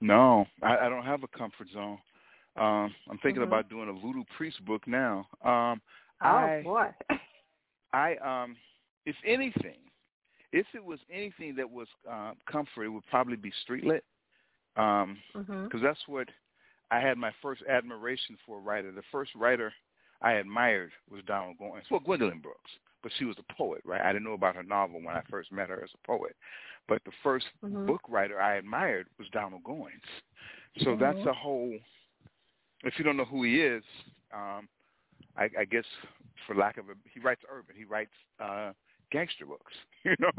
No, I, I don't have a comfort zone. Um, I'm thinking Mhm. about doing a voodoo priest book now. Um, Oh I, boy. I, um, if anything, if it was anything that was uh, comfort, it would probably be street lit, because Mhm. that's what I had my first admiration for a writer. The first writer I admired was Donald Goines. Well, Gwendolyn Brooks, but she was a poet, right? I didn't know about her novel when I first met her as a poet. But the 1st Mhm. book writer I admired was Donald Goines. So that's Mhm. a whole. If you don't know who he is, um, I, I guess for lack of a, he writes urban. He writes uh, gangster books. You know.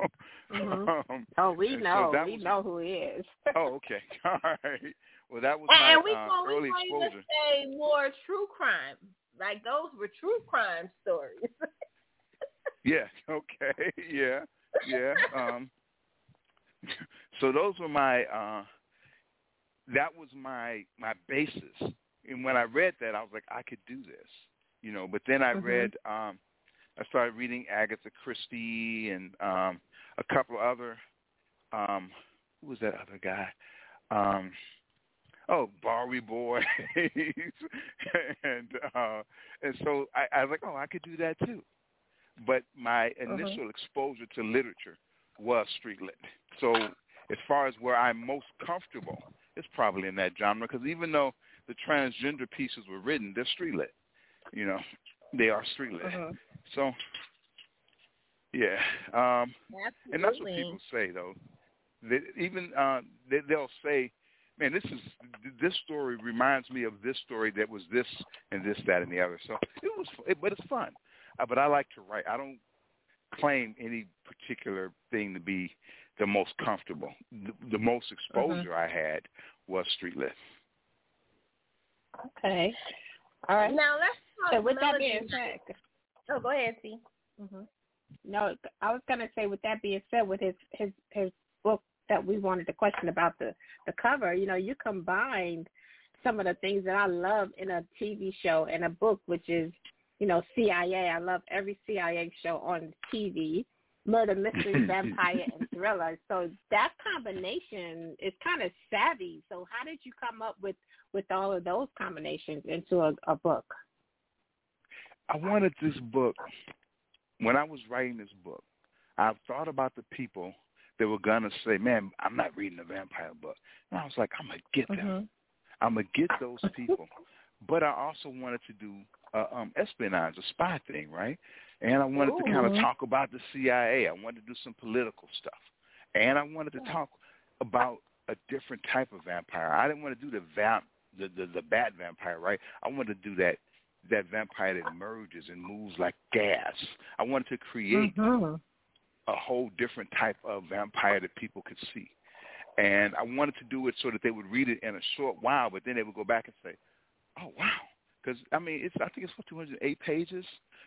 Mhm. Um, Oh, we and so know. we was- know who he is. oh, okay. All right. Well, that was And, my and we gonna, early we gonna exposure. say more true crime. Like those were true crime stories. Yeah. Okay. Yeah. Yeah. Um, so those were my. Uh, that was my my basis, and when I read that, I was like, I could do this, you know. But then I Mhm. read. Um, I started reading Agatha Christie and um, a couple other. Um, who was that other guy? Um, oh, Bowery Boys, and uh, and so I, I was like, oh, I could do that too. But my initial exposure to literature was street lit. So as far as where I'm most comfortable, it's probably in that genre because even though the transgender pieces were written, they're street lit. You know, they are street lit. Mhm. So Yeah, um, Absolutely. and that's what people say though. They, even uh, they, they'll say, "Man, this is this story reminds me of this story that was this and this, that, and the other." So it was, it, but it's fun. Uh, but I like to write. I don't claim any particular thing to be the most comfortable. The, the most exposure I had was Street Lit. Okay. All right. Now let's talk So with that being said, Oh, go ahead, T. Mm-hmm. no, I was gonna say with that being said, with his his his book that we wanted to question about the the cover, you know, you combined some of the things that I love in a TV show and a book, which is, you know, CIA. I love every CIA show on TV. Murder, mystery, vampire, and thriller. So that combination is kind of savvy. So how did you come up with with all of those combinations into a, a book? I wanted this book when I was writing this book. I thought about the people that were gonna say, "Man, I'm not reading a vampire book," and I was like, "I'm gonna get them. Mm-hmm. I'm gonna get those people." but I also wanted to do uh, um, espionage, a spy thing, right? And I wanted to kind of talk about the CIA. I wanted to do some political stuff, and I wanted to talk about a different type of vampire. I didn't want to do the vamp, the the, the bad vampire, right? I wanted to do that that vampire that emerges and moves like gas. I wanted to create Mm-hmm. A whole different type of vampire that people could see. And I wanted to do it so that they would read it in a short while, but then they would go back and say, "Oh wow!" Because I mean, it's I think it's what 208 pages,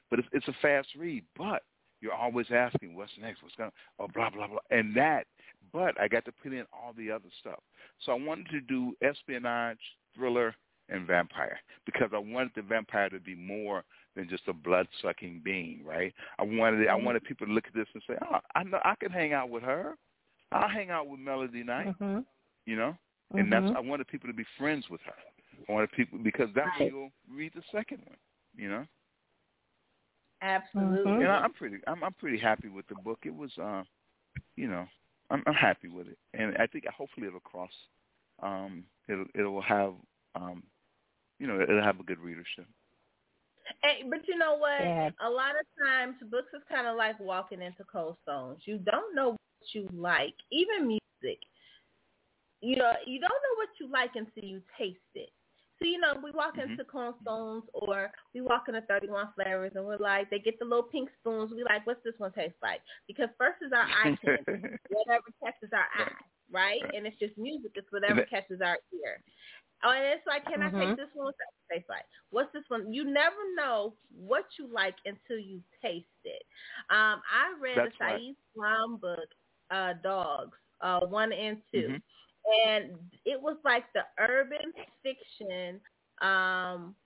but it's, it's a fast read. But you're always asking, "What's next? What's going?" Oh, blah blah blah, and that. But I got to put in all the other stuff. So I wanted to do espionage, thriller, and vampire because I wanted the vampire to be more than just a blood sucking being, right? I wanted I wanted people to look at this and say, oh, I know I can hang out with her. I'll hang out with Melody Knight, Mm-hmm. you know. And that's I wanted people to be friends with her. I wanted people because that's when Right. you'll read the second one, you know. Absolutely. Mhm. And I, I'm pretty I'm I'm pretty happy with the book. It was uh, you know, I'm I'm happy with it, and I think hopefully it'll cross. Um, it'll it'll have um, you know, it'll have a good readership. Hey, but you know what? Yeah. A lot of times, books is kind of like walking into cold stones. You don't know what you like, even music. You know, you don't know what you like until you taste it. So you know, we walk Mhm. into Cold Stones or we walk into Thirty One Flavors, and we're like, they get the little pink spoons. We like, what's this one taste like? Because first is our eye candy, whatever catches our eye, right? Right. And it's just music. It's whatever catches our ear. Oh, and it's like, can I Mhm. take this one? What's that taste like? What's this one? You never know what you like until you taste it. Um, I read That's the. Saeed Brown book, uh, Dogs, uh, one and 2 Mhm. and it was like the urban fiction um,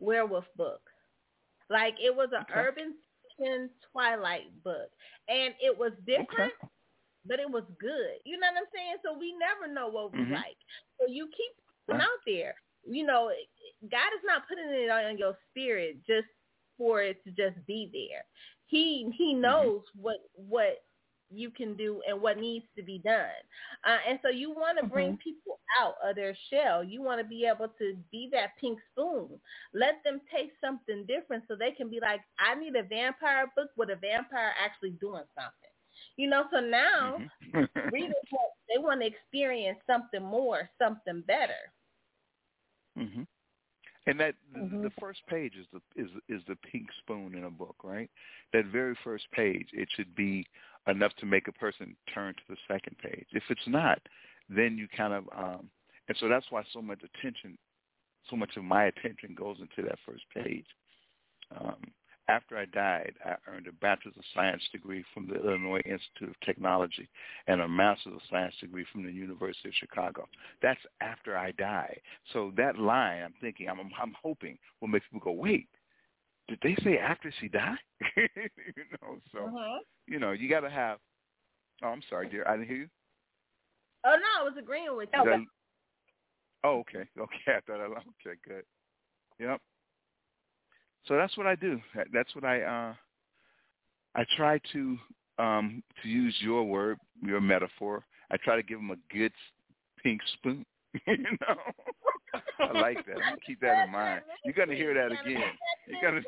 werewolf book. Like it was an Okay. urban fiction Twilight book, and it was different Okay. But it was good. You know what I'm saying? So we never know what we Mhm. like. So you keep putting out there. You know, God is not putting it on your spirit just for it to just be there. He He knows what what you can do and what needs to be done. Uh, and so you want to bring people out of their shell. You want to be able to be that pink spoon. Let them taste something different so they can be like, I need a vampire book with a vampire actually doing something. You know, so now Mhm. readers want, they want to experience something more, something better. hmm And that the, Mhm. the first page is the is is the pink spoon in a book, right? That very first page, it should be enough to make a person turn to the second page. If it's not, then you kind of um and so that's why so much attention so much of my attention goes into that first page. Um after I died, I earned a Bachelor's of Science degree from the Illinois Institute of Technology and a Master's of Science degree from the University of Chicago. That's after I die. So that line, I'm thinking, I'm, I'm hoping will make people go, wait, did they say after she died? you know, so Mhm. you know, you got to have. Oh, I'm sorry, dear, I didn't hear you. Oh no, I was agreeing with you. That- oh, okay, okay. I thought I okay, good. Yep. So that's what I do. That's what I uh I try to um to use your word, your metaphor. I try to give them a good pink spoon. you know. I like that. Gonna keep that in mind. You're gonna hear that again. You're gonna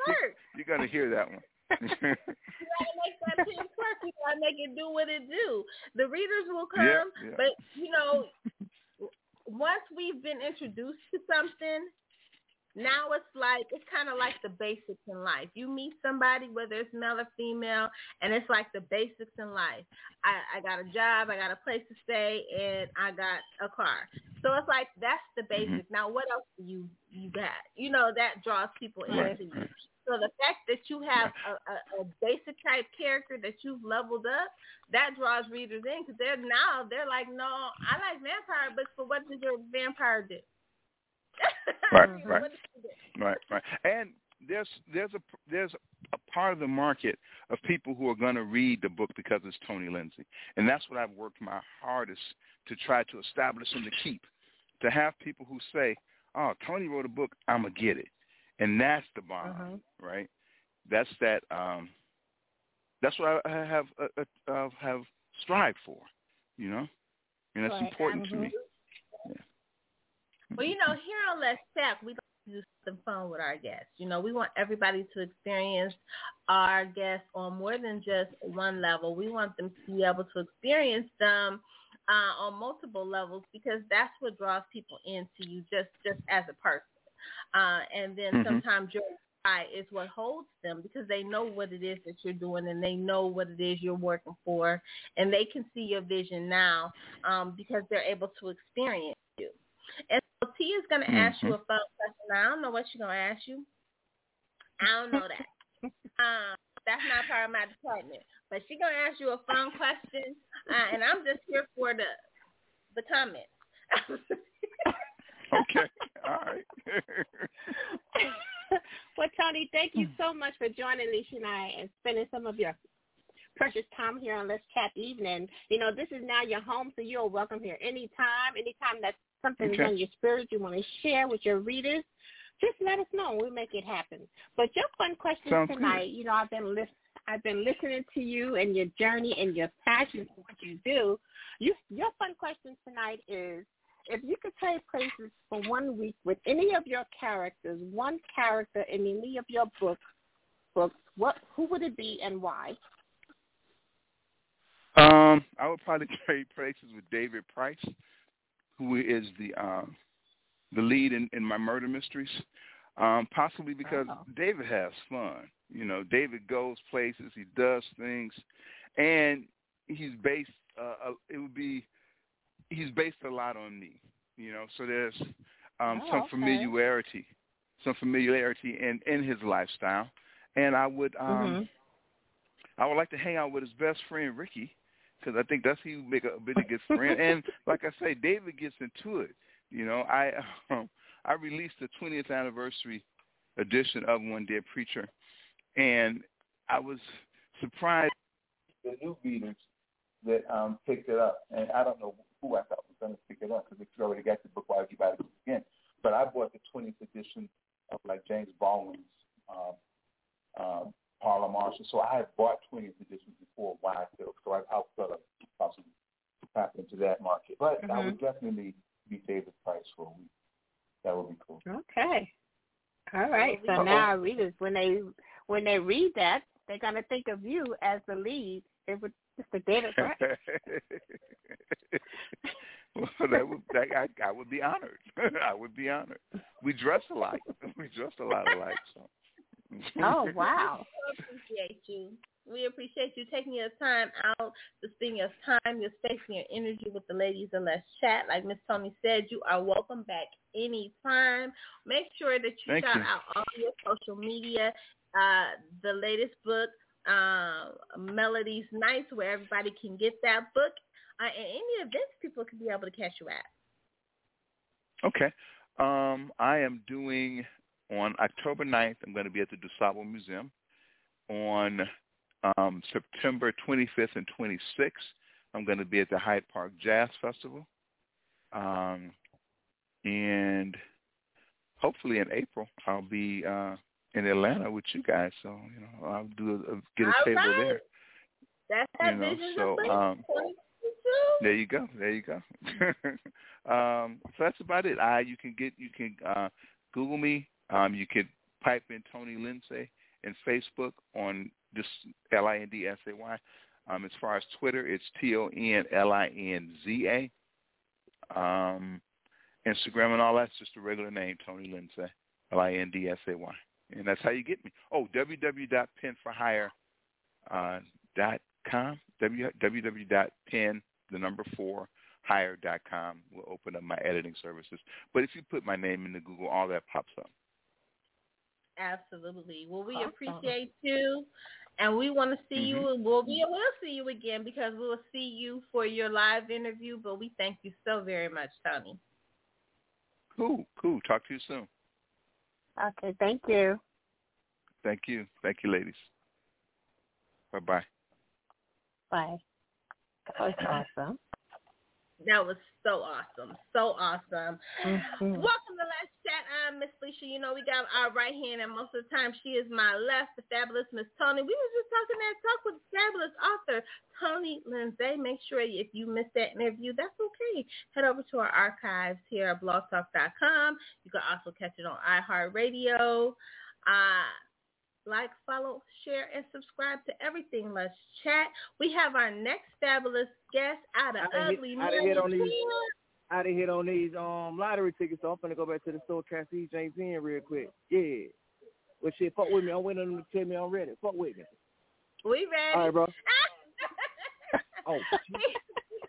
you're gonna hear that one. gotta make that pen work. You gotta make it do what it do. The readers will come, Yeah, yeah. but you know, once we've been introduced to something, now it's like it's kind of like the basics in life. You meet somebody, whether it's male or female, and it's like the basics in life. I, I got a job, I got a place to stay, and I got a car. So it's like that's the mm-hmm. basics. Now, what else do you you got? You know that draws people Right, into you. So the fact that you have a, a, a basic type character that you've leveled up, that draws readers in because they're now they're like, no, I like vampire books, but what does your vampire do? Right, right. does he do? Right, right. And there's there's a there's a part of the market of people who are going to read the book because it's Tony Lindsay, and that's what I've worked my hardest to try to establish and to keep. To have people who say, "Oh, Tony wrote a book, I'm gonna get it," and that's the bond, Mhm. right? That's that. um That's what I I have uh, uh, have strived for, you know, and that's Right, important to me. Well, you know, here on Let's Chat, we like to do something fun with our guests. You know, we want everybody to experience our guests on more than just one level. We want them to be able to experience them uh, on multiple levels because that's what draws people into you just just as a person. Uh, and then Mhm. sometimes your eye is what holds them because they know what it is that you're doing and they know what it is you're working for and they can see your vision now um, because they're able to experience you. And so T is going to ask you a fun question. Now, I don't know what she's going to ask you. I don't know that. um, that's not part of my department. But she's going to ask you a fun question, uh, and I'm just here for the the comments. Okay, all right. well, Tony, thank you so much for joining Alicia and I and spending some of your precious time here on Let's Chat Evening. You know, this is now your home, so you're welcome here anytime. Anytime that's something Okay. on your spirit you want to share with your readers, just let us know. We'll make it happen. But your fun question Sounds good. tonight, you know, I've been lis- I've been listening to you and your journey and your passion for what you do. You, your fun question tonight is if you could trade places for one week with any of your characters, one character in any of your books, books, what who would it be and why? Um, I would probably trade places with David Price, who is the um, the lead in, in my murder mysteries. Um, possibly because Oh. David has fun. You know, David goes places, he does things, and he's based. Uh, uh, it would be he's based a lot on me. You know, so there's um, Oh, some okay. familiarity, some familiarity in in his lifestyle, and I would um, Mhm. I would like to hang out with his best friend Ricky because I think that's would make a really good friend. and like I say, David gets into it. You know, I um, I released the 20th anniversary edition of One Dead Preacher, and I was surprised the new readers that um, picked it up. And I don't know who I thought was going to pick it up because if you already got the book, why would you buy it again? But I bought the 20th edition of like James Baldwin's um, um, Paula Marshall. So I had bought 20th editions before Why so I, I felt like possibly tap into that market. But I would mm-hmm. definitely be David Price for a week. That would be cool. Okay. All right. So Uh-oh. now our readers, when they when they read that, they're gonna think of you as the lead. It would Mr. David Price. well, that would that, I, I would be honored. I would be honored. We dress alike. We dress a lot alike. So. Oh wow. We appreciate you. We appreciate you taking your time out to spend your time, your space, and your energy with the ladies and let's chat. Like Miss Toni said, you are welcome back anytime. Make sure that you Thank shout you. out all your social media, uh, the latest book, uh, Melodies Nights, where everybody can get that book, uh, and any events people can be able to catch you at. Okay. Um, I am doing on October 9th, I'm going to be at the DuSable Museum. On um, September 25th and 26th, I'm going to be at the Hyde Park Jazz Festival. Um, and hopefully in April, I'll be uh, in Atlanta with you guys. So, you know, I'll do a, get a All table right. there. That's that You know, vision so, um, There you go. There you go. um, so that's about it. I you can get you can uh, Google me. Um, you could type in Tony Lindsay, and Facebook on just L I N D S A Y. Um, as far as Twitter, it's T O N L I N Z A. Um, Instagram and all that's just a regular name, Tony Lindsay, L I N D S A Y, and that's how you get me. Oh, www.penforhire uh, www.pen the number four hire.com will open up my editing services. But if you put my name into Google, all that pops up. Absolutely. Well, we awesome. appreciate you, and we want to see mm-hmm. you. We'll be we'll see you again because we will see you for your live interview. But we thank you so very much, Tony. Cool, cool. Talk to you soon. Okay, thank you. Thank you. Thank you, ladies. Bye-bye. Bye. That was awesome. That was so awesome. So awesome. Mm-hmm. Welcome to Let's Chat. I'm Miss Felicia. You know, we got our right hand, and most of the time she is my left, the fabulous Miss Toni. We were just talking that talk with the fabulous author, Tony Lindsay. Make sure if you missed that interview, that's okay. Head over to our archives here at blogtalk.com. You can also catch it on iHeartRadio. Uh, like, follow, share, and subscribe to everything. Let's chat. We have our next fabulous guest out of I Ugly hit. I done I done hit on these um lottery tickets, so I'm gonna go back to the store, catch these James in real quick. Yeah. Well, shit, fuck with me. I'm waiting on them to tell me I'm ready. Fuck with me. We ready. All right, bro. oh.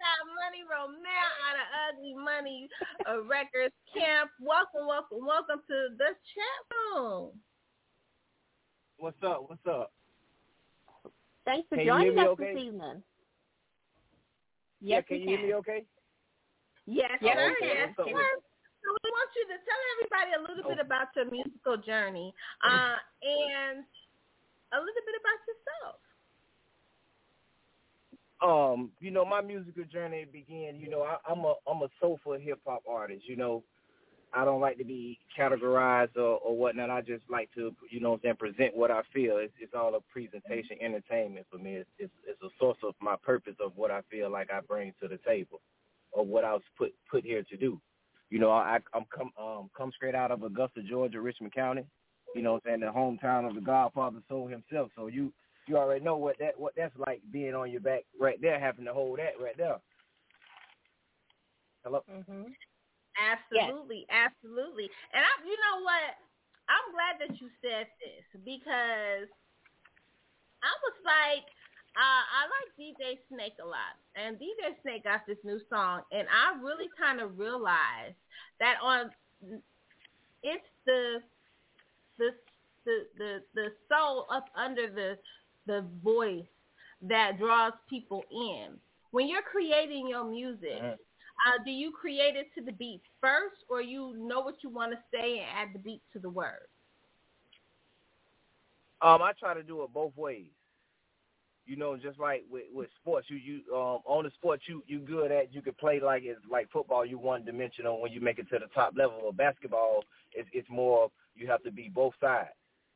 got Money Romel out of Ugly Money Records Camp. Welcome, welcome, welcome to the chat room. What's up? What's up? Thanks for can joining us okay? this evening. Yes, yeah, can you hear me okay? Yes, yes, sir. Okay. Yes, So we want you to tell everybody a little bit about your musical journey uh, and a little bit about yourself. Um, you know, my musical journey began. You know, I, I'm a I'm a soulful hip hop artist. You know, I don't like to be categorized or, or whatnot. I just like to, you know, then present what I feel. It's, it's all a presentation, entertainment for me. It's, it's, it's a source of my purpose of what I feel like I bring to the table, or what I was put put here to do. You know, I, I'm come um, come straight out of Augusta, Georgia, Richmond County. You know, what saying the hometown of the Godfather Soul himself. So you you already know what that what that's like being on your back right there, having to hold that right there. Hello. Mm-hmm. Absolutely, yes. absolutely. And I, you know what? I'm glad that you said this because I was like, uh, I like DJ Snake a lot, and DJ Snake got this new song, and I really kind of realized that on it's the the the the the soul up under the the voice that draws people in. When you're creating your music, mm-hmm. Uh, do you create it to the beat first, or you know what you want to say and add the beat to the word? Um, I try to do it both ways. You know, just like with, with sports, you you um on the sports you you good at. You can play like it's like football. You one dimensional when you make it to the top level. Of basketball, it's it's more you have to be both sides.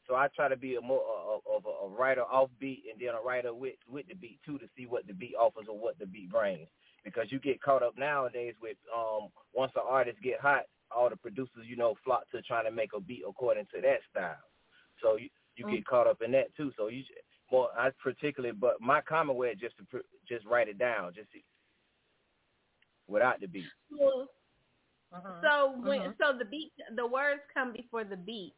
So I try to be a more of a, a writer off beat and then a writer with with the beat too to see what the beat offers or what the beat brings because you get caught up nowadays with um once the artists get hot, all the producers you know flock to trying to make a beat according to that style. So you you mm-hmm. get caught up in that too. So you well I particularly but my common way is just to just write it down just without the beat. uh-huh. So when uh-huh. so the beat the words come before the beat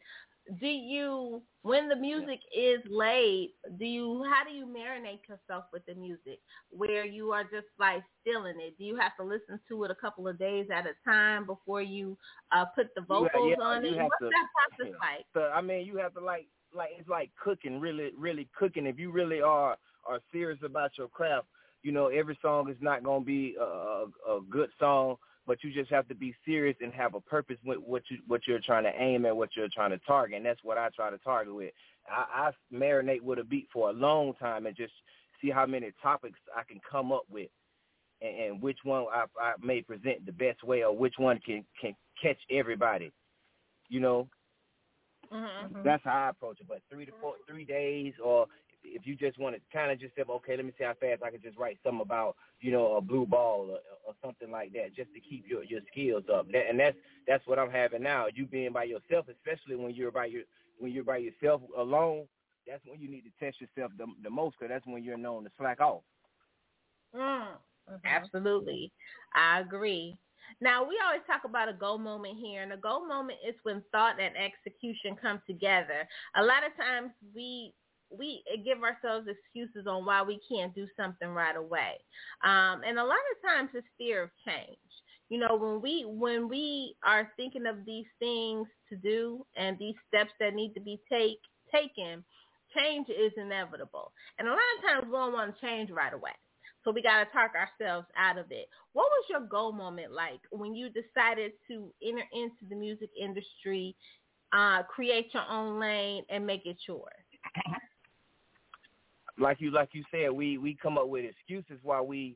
do you when the music is laid do you how do you marinate yourself with the music? Where you are just like stealing it? Do you have to listen to it a couple of days at a time before you uh put the vocals yeah, yeah, on it? what's to, that process yeah. like? So i mean you have to like like it's like cooking really really cooking. If you really are are serious about your craft you know every song is not going to be a, a, a good song but you just have to be serious and have a purpose with what you what you're trying to aim at, what you're trying to target, and that's what I try to target with. I, I marinate with a beat for a long time and just see how many topics I can come up with, and, and which one I, I may present the best way, or which one can can catch everybody. You know, mm-hmm. that's how I approach it. But three to four, three days, or if you just want to kind of just say, okay, let me see how fast I can just write something about, you know, a blue ball or, or something like that, just to keep your your skills up. That, and that's that's what I'm having now. You being by yourself, especially when you're by your when you're by yourself alone, that's when you need to test yourself the, the most, because that's when you're known to slack off. Mm, absolutely, I agree. Now we always talk about a go moment here, and a go moment is when thought and execution come together. A lot of times we we give ourselves excuses on why we can't do something right away, um, and a lot of times it's fear of change. You know, when we when we are thinking of these things to do and these steps that need to be take taken, change is inevitable, and a lot of times we don't want to change right away. So we got to talk ourselves out of it. What was your goal moment like when you decided to enter into the music industry, uh, create your own lane, and make it yours? Like you, like you said, we we come up with excuses why we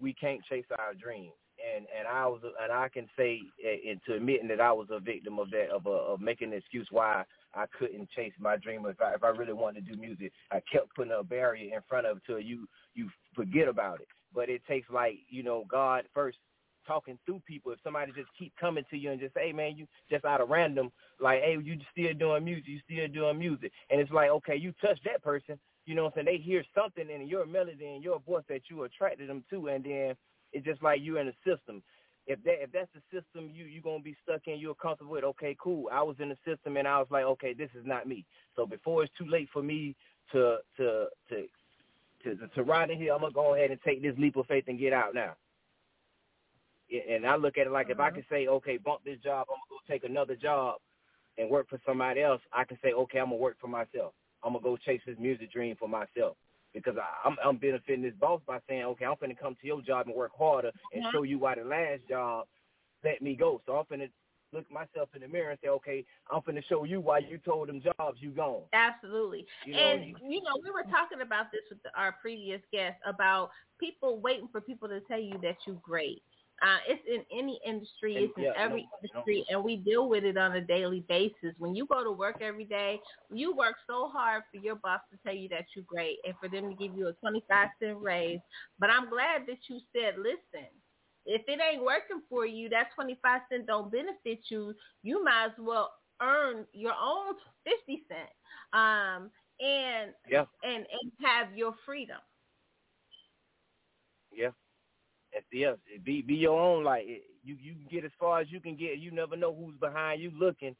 we can't chase our dreams. And and I was and I can say and to admitting that I was a victim of that of a, of making an excuse why I couldn't chase my dream. If I if I really wanted to do music, I kept putting a barrier in front of it till you you forget about it. But it takes like you know God first talking through people. If somebody just keep coming to you and just hey man, you just out of random, like, hey, you still doing music, you still doing music, and it's like, okay, you touch that person, you know what I'm saying? They hear something in your melody and your voice that you attracted them to, and then it's just like you're in a system if that if that's the system you you gonna be stuck in, you're comfortable with. Okay, cool. I was in the system and I was like, okay, this is not me. So before it's too late for me to to to to to ride in here, I'm gonna go ahead and take this leap of faith and get out now. And I look at it like uh-huh. if I uh-huh. can say, okay, bump this job, I'm gonna go take another job and work for somebody else. I can say, okay, I'm gonna work for myself. I'm gonna go chase this music dream for myself because I, I'm, I'm benefiting this boss by saying, okay, I'm going to come to your job and work harder and show you why the last job let me go. So I'm going to look myself in the mirror and say, okay, I'm going to show you why you told them jobs you gone. Absolutely. You know, and, you know, we were talking about this with the, our previous guest about people waiting for people to tell you that you're great. Uh, it's in any industry, it's in every no, industry, no. and we deal with it on a daily basis. When you go to work every day, you work so hard for your boss to tell you that you're great and for them to give you a 25 cent raise. But I'm glad that you said, listen, if it ain't working for you, that 25 cent don't benefit you. You might as well earn your own 50 cent um, and, yeah. and, and have your freedom. Yes, be be your own. Like you, you can get as far as you can get. You never know who's behind you looking,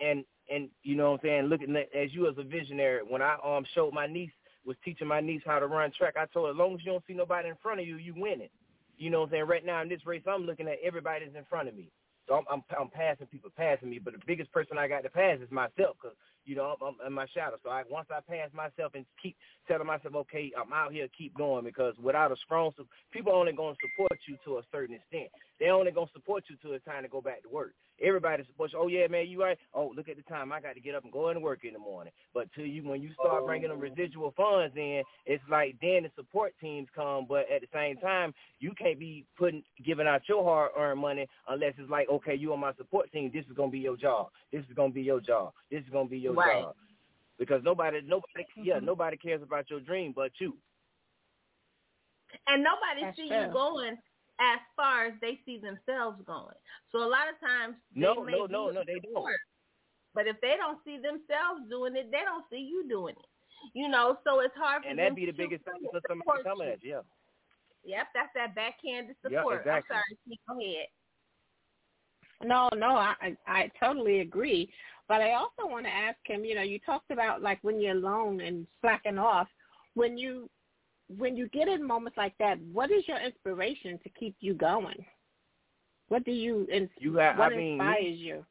and and you know what I'm saying. Looking at, as you as a visionary. When I um showed my niece was teaching my niece how to run track, I told her as long as you don't see nobody in front of you, you winning. You know what I'm saying. Right now in this race, I'm looking at everybody that's in front of me. So I'm, I'm I'm passing people passing me, but the biggest person I got to pass is myself because you know I'm, I'm in my shadow. So I once I pass myself and keep telling myself, okay, I'm out here, keep going because without a strong, people only going to support you to a certain extent. They only going to support you to it's time to go back to work. Everybody supposed you. Oh yeah, man, you right. Oh look at the time. I got to get up and go into work in the morning. But to you when you start bringing them oh. residual funds in, it's like then the support teams come. But at the same time, you can't be putting giving out your hard earned money unless it's like okay, you on my support team. This is gonna be your job. This is gonna be your job. This is gonna be your right. job. Because nobody, nobody, yeah, nobody cares about your dream but you. And nobody That's see true. you going as far as they see themselves going. So a lot of times no, no, no, no, they don't. But if they don't see themselves doing it, they don't see you doing it. You know, so it's hard for and them that'd be the biggest thing for somebody coming at you. Yep, that's that backhanded support. Yep, exactly. I'm sorry, go ahead. No, no, I I totally agree. But I also want to ask him. You know, you talked about like when you're alone and slacking off. When you when you get in moments like that, what is your inspiration to keep you going? What do you, ins- you have, what I mean, inspires you?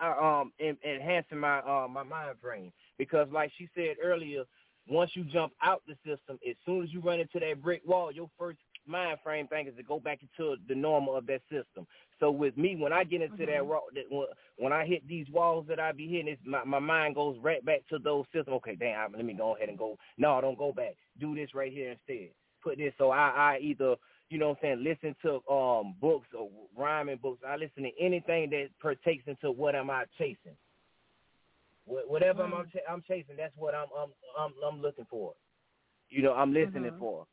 I, um, in, enhancing my uh, my mind frame because, like she said earlier, once you jump out the system, as soon as you run into that brick wall, your first mind frame thing is to go back into the normal of that system. So with me, when I get into mm-hmm. that rock, when I hit these walls that I be hitting, it's, my my mind goes right back to those systems. Okay, damn, let me go ahead and go. No, don't go back. Do this right here instead. Put this. So I I either you know what I'm saying listen to um books or rhyming books. I listen to anything that partakes into what am I chasing. Whatever mm-hmm. I'm I'm chasing, that's what I'm I'm I'm, I'm looking for. You know, I'm listening mm-hmm. for.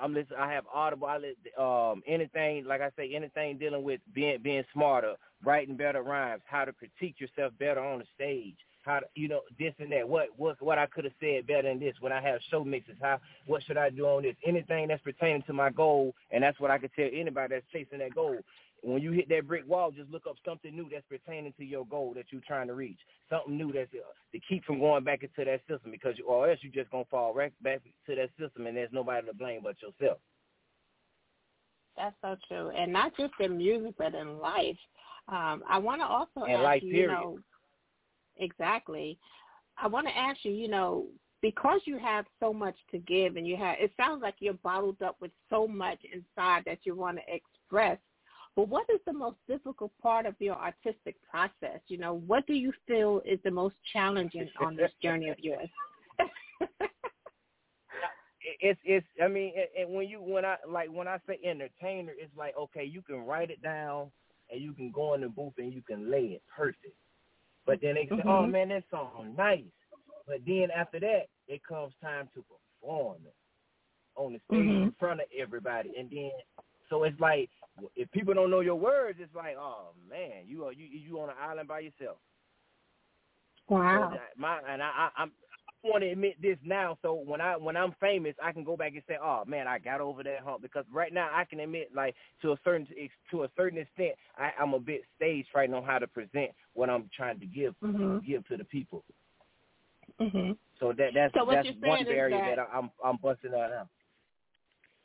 I'm listening. I have Audible. I listen, um anything like I say anything dealing with being being smarter, writing better rhymes, how to critique yourself better on the stage. how to, you know this and that. What what what I could have said better than this when I have show mixes. How what should I do on this? Anything that's pertaining to my goal, and that's what I could tell anybody that's chasing that goal. When you hit that brick wall, just look up something new that's pertaining to your goal that you're trying to reach. Something new that's uh, to keep from going back into that system because, you, or else you're just gonna fall right back to that system, and there's nobody to blame but yourself. That's so true, and not just in music, but in life. Um, I want to also and ask life, you, period. you know, exactly. I want to ask you, you know, because you have so much to give, and you have, it sounds like you're bottled up with so much inside that you want to express. But what is the most difficult part of your artistic process? You know, what do you feel is the most challenging on this journey of yours? it's it's I mean and, when you when I like when I say entertainer, it's like okay, you can write it down and you can go in the booth and you can lay it perfect. But then they say, Mm-hmm. oh man, that song nice. But then after that, it comes time to perform it on the stage in Mhm. front of everybody, and then so it's like if people don't know your words, it's like oh man, you are you you on an island by yourself. Wow. So my and I, I I'm I want to admit this now, so when I when I'm famous, I can go back and say, "Oh man, I got over that hump." Because right now, I can admit, like to a certain to a certain extent, I, I'm a bit stage frightened on how to present what I'm trying to give Mhm. give to the people. Mhm. So that that's So that's one barrier that- that, I, I'm I'm busting on now.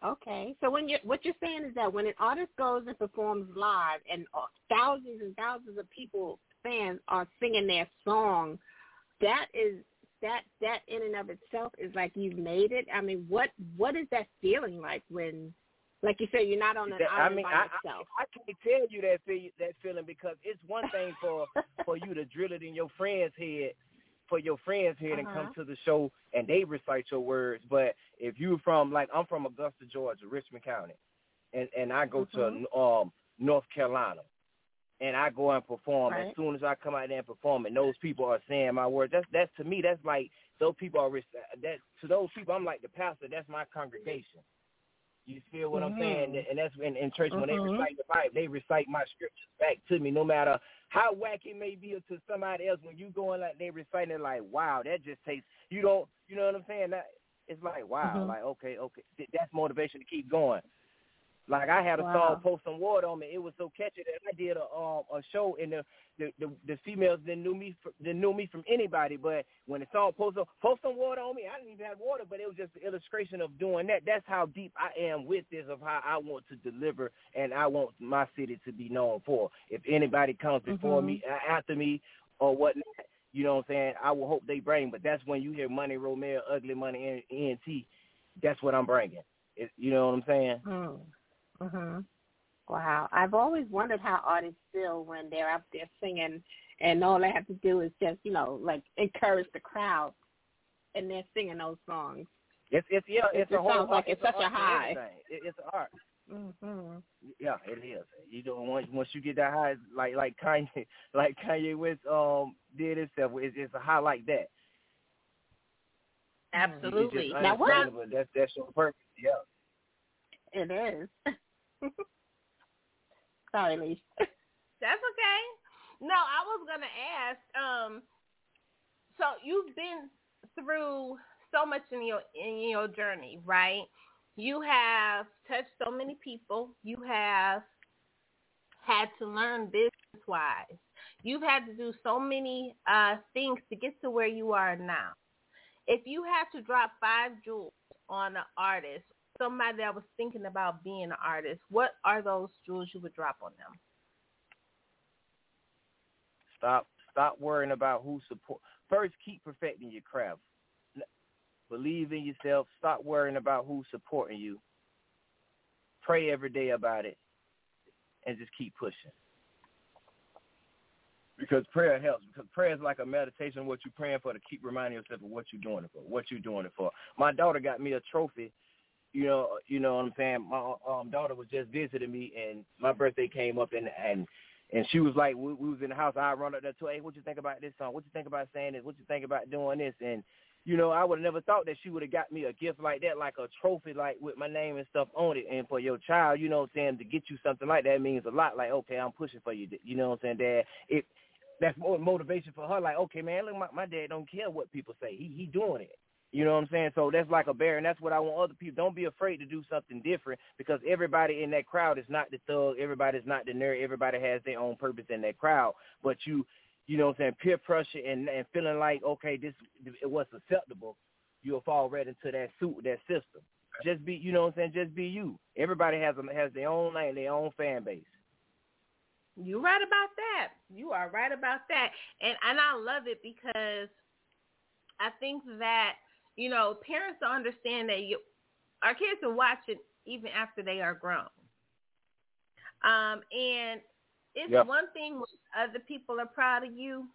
Okay, so when you what you're saying is that when an artist goes and performs live, and uh, thousands and thousands of people fans are singing their song, that is that that in and of itself is like you've made it. I mean, what what is that feeling like when, like you said, you're not on an That- island I mean, by I, yourself? I, I can't tell you that feel, that feeling because it's one thing for for you to drill it in your friend's head, for your friends head and come Uh-huh. to the show and they recite your words. But if you're from like I'm from Augusta, Georgia, Richmond County, and and I go Mhm. to um North Carolina, and I go and perform. Right. As soon as I come out there and perform, and those people are saying my words, that's that's to me that's like those people are that to those people I'm like the pastor. That's my congregation. You feel what I'm saying? And that's in, in church when they Mhm. recite the Bible, they recite my scriptures back to me, no matter how wacky it may be to somebody else. When you going like they reciting it, like wow, that just takes you don't, you know what I'm saying? That it's like wow, Mhm. like okay, okay, that's motivation to keep going. Like I had a Wow. song "Post Some Water" on me. It was so catchy that I did a um a show and the the the, the females didn't knew me didn't know me from anybody. But when the song "Post Some Post Some Water" on me, I didn't even have water, but it was just the illustration of doing that. That's how deep I am with this of how I want to deliver and I want my city to be known for. If anybody comes before Mhm. me, after me, or whatnot. You know what I'm saying? I will hope they bring, but that's when you hear Money Romel, Ugly Money, ENT. That's what I'm bringing. It, you know what I'm saying? Hmm. Mhm. Wow. I've always wondered how artists feel when they're up there singing, and all they have to do is just, you know, like encourage the crowd, and they're singing those songs. It's it's yeah, It it's just a whole sounds like art- it's such a high. It, it's an art. Mhm. Yeah, it is. You know, once once you get that high, like like Kanye, like Kanye West um did himself, it's, it's a high like that. Absolutely. Now what- That's that's your purpose. Yeah. It is. Sorry, Lee. That's okay. No, I was gonna ask. Um, so you've been through so much in your in your journey, right? You have touched so many people. You have had to learn business wise. You've had to do so many uh, things to get to where you are now. If you had to drop five jewels on an artist, somebody that was thinking about being an artist, what are those jewels you would drop on them? Stop stop worrying about who support. First, keep perfecting your craft. Believe in yourself. Stop worrying about who's supporting you. Pray every day about it, and just keep pushing. Because prayer helps. Because prayer is like a meditation. What you're praying for to keep reminding yourself of what you're doing it for. What you're doing it for. My daughter got me a trophy. You know, you know what I'm saying. My um, daughter was just visiting me, and my birthday came up, and and and she was like, we, we was in the house. I run up there to hey, what you think about this song? What you think about saying this? What you think about doing this? And you know, I would have never thought that she would have got me a gift like that, like a trophy, like with my name and stuff on it. And for your child, you know what I'm saying, to get you something like that means a lot. Like, okay, I'm pushing for you. You know what I'm saying, Dad? It that's more motivation for her. Like, okay, man, look, my, my dad don't care what people say. He he doing it. You know what I'm saying? So that's like a bear, and that's what I want other people. Don't be afraid to do something different because everybody in that crowd is not the thug. Everybody's not the nerd. Everybody has their own purpose in that crowd. But you, you know what I'm saying, peer pressure and and feeling like okay, this it was acceptable. You'll fall right into that suit, that system. Just be, you know what I'm saying. Just be you. Everybody has a, has their own lane, their own fan base. You're right about that. You are right about that. And and I love it because I think that, you know, parents don't understand that you our kids are watching even after they are grown. Um and it's Yep. one thing when other people are proud of you,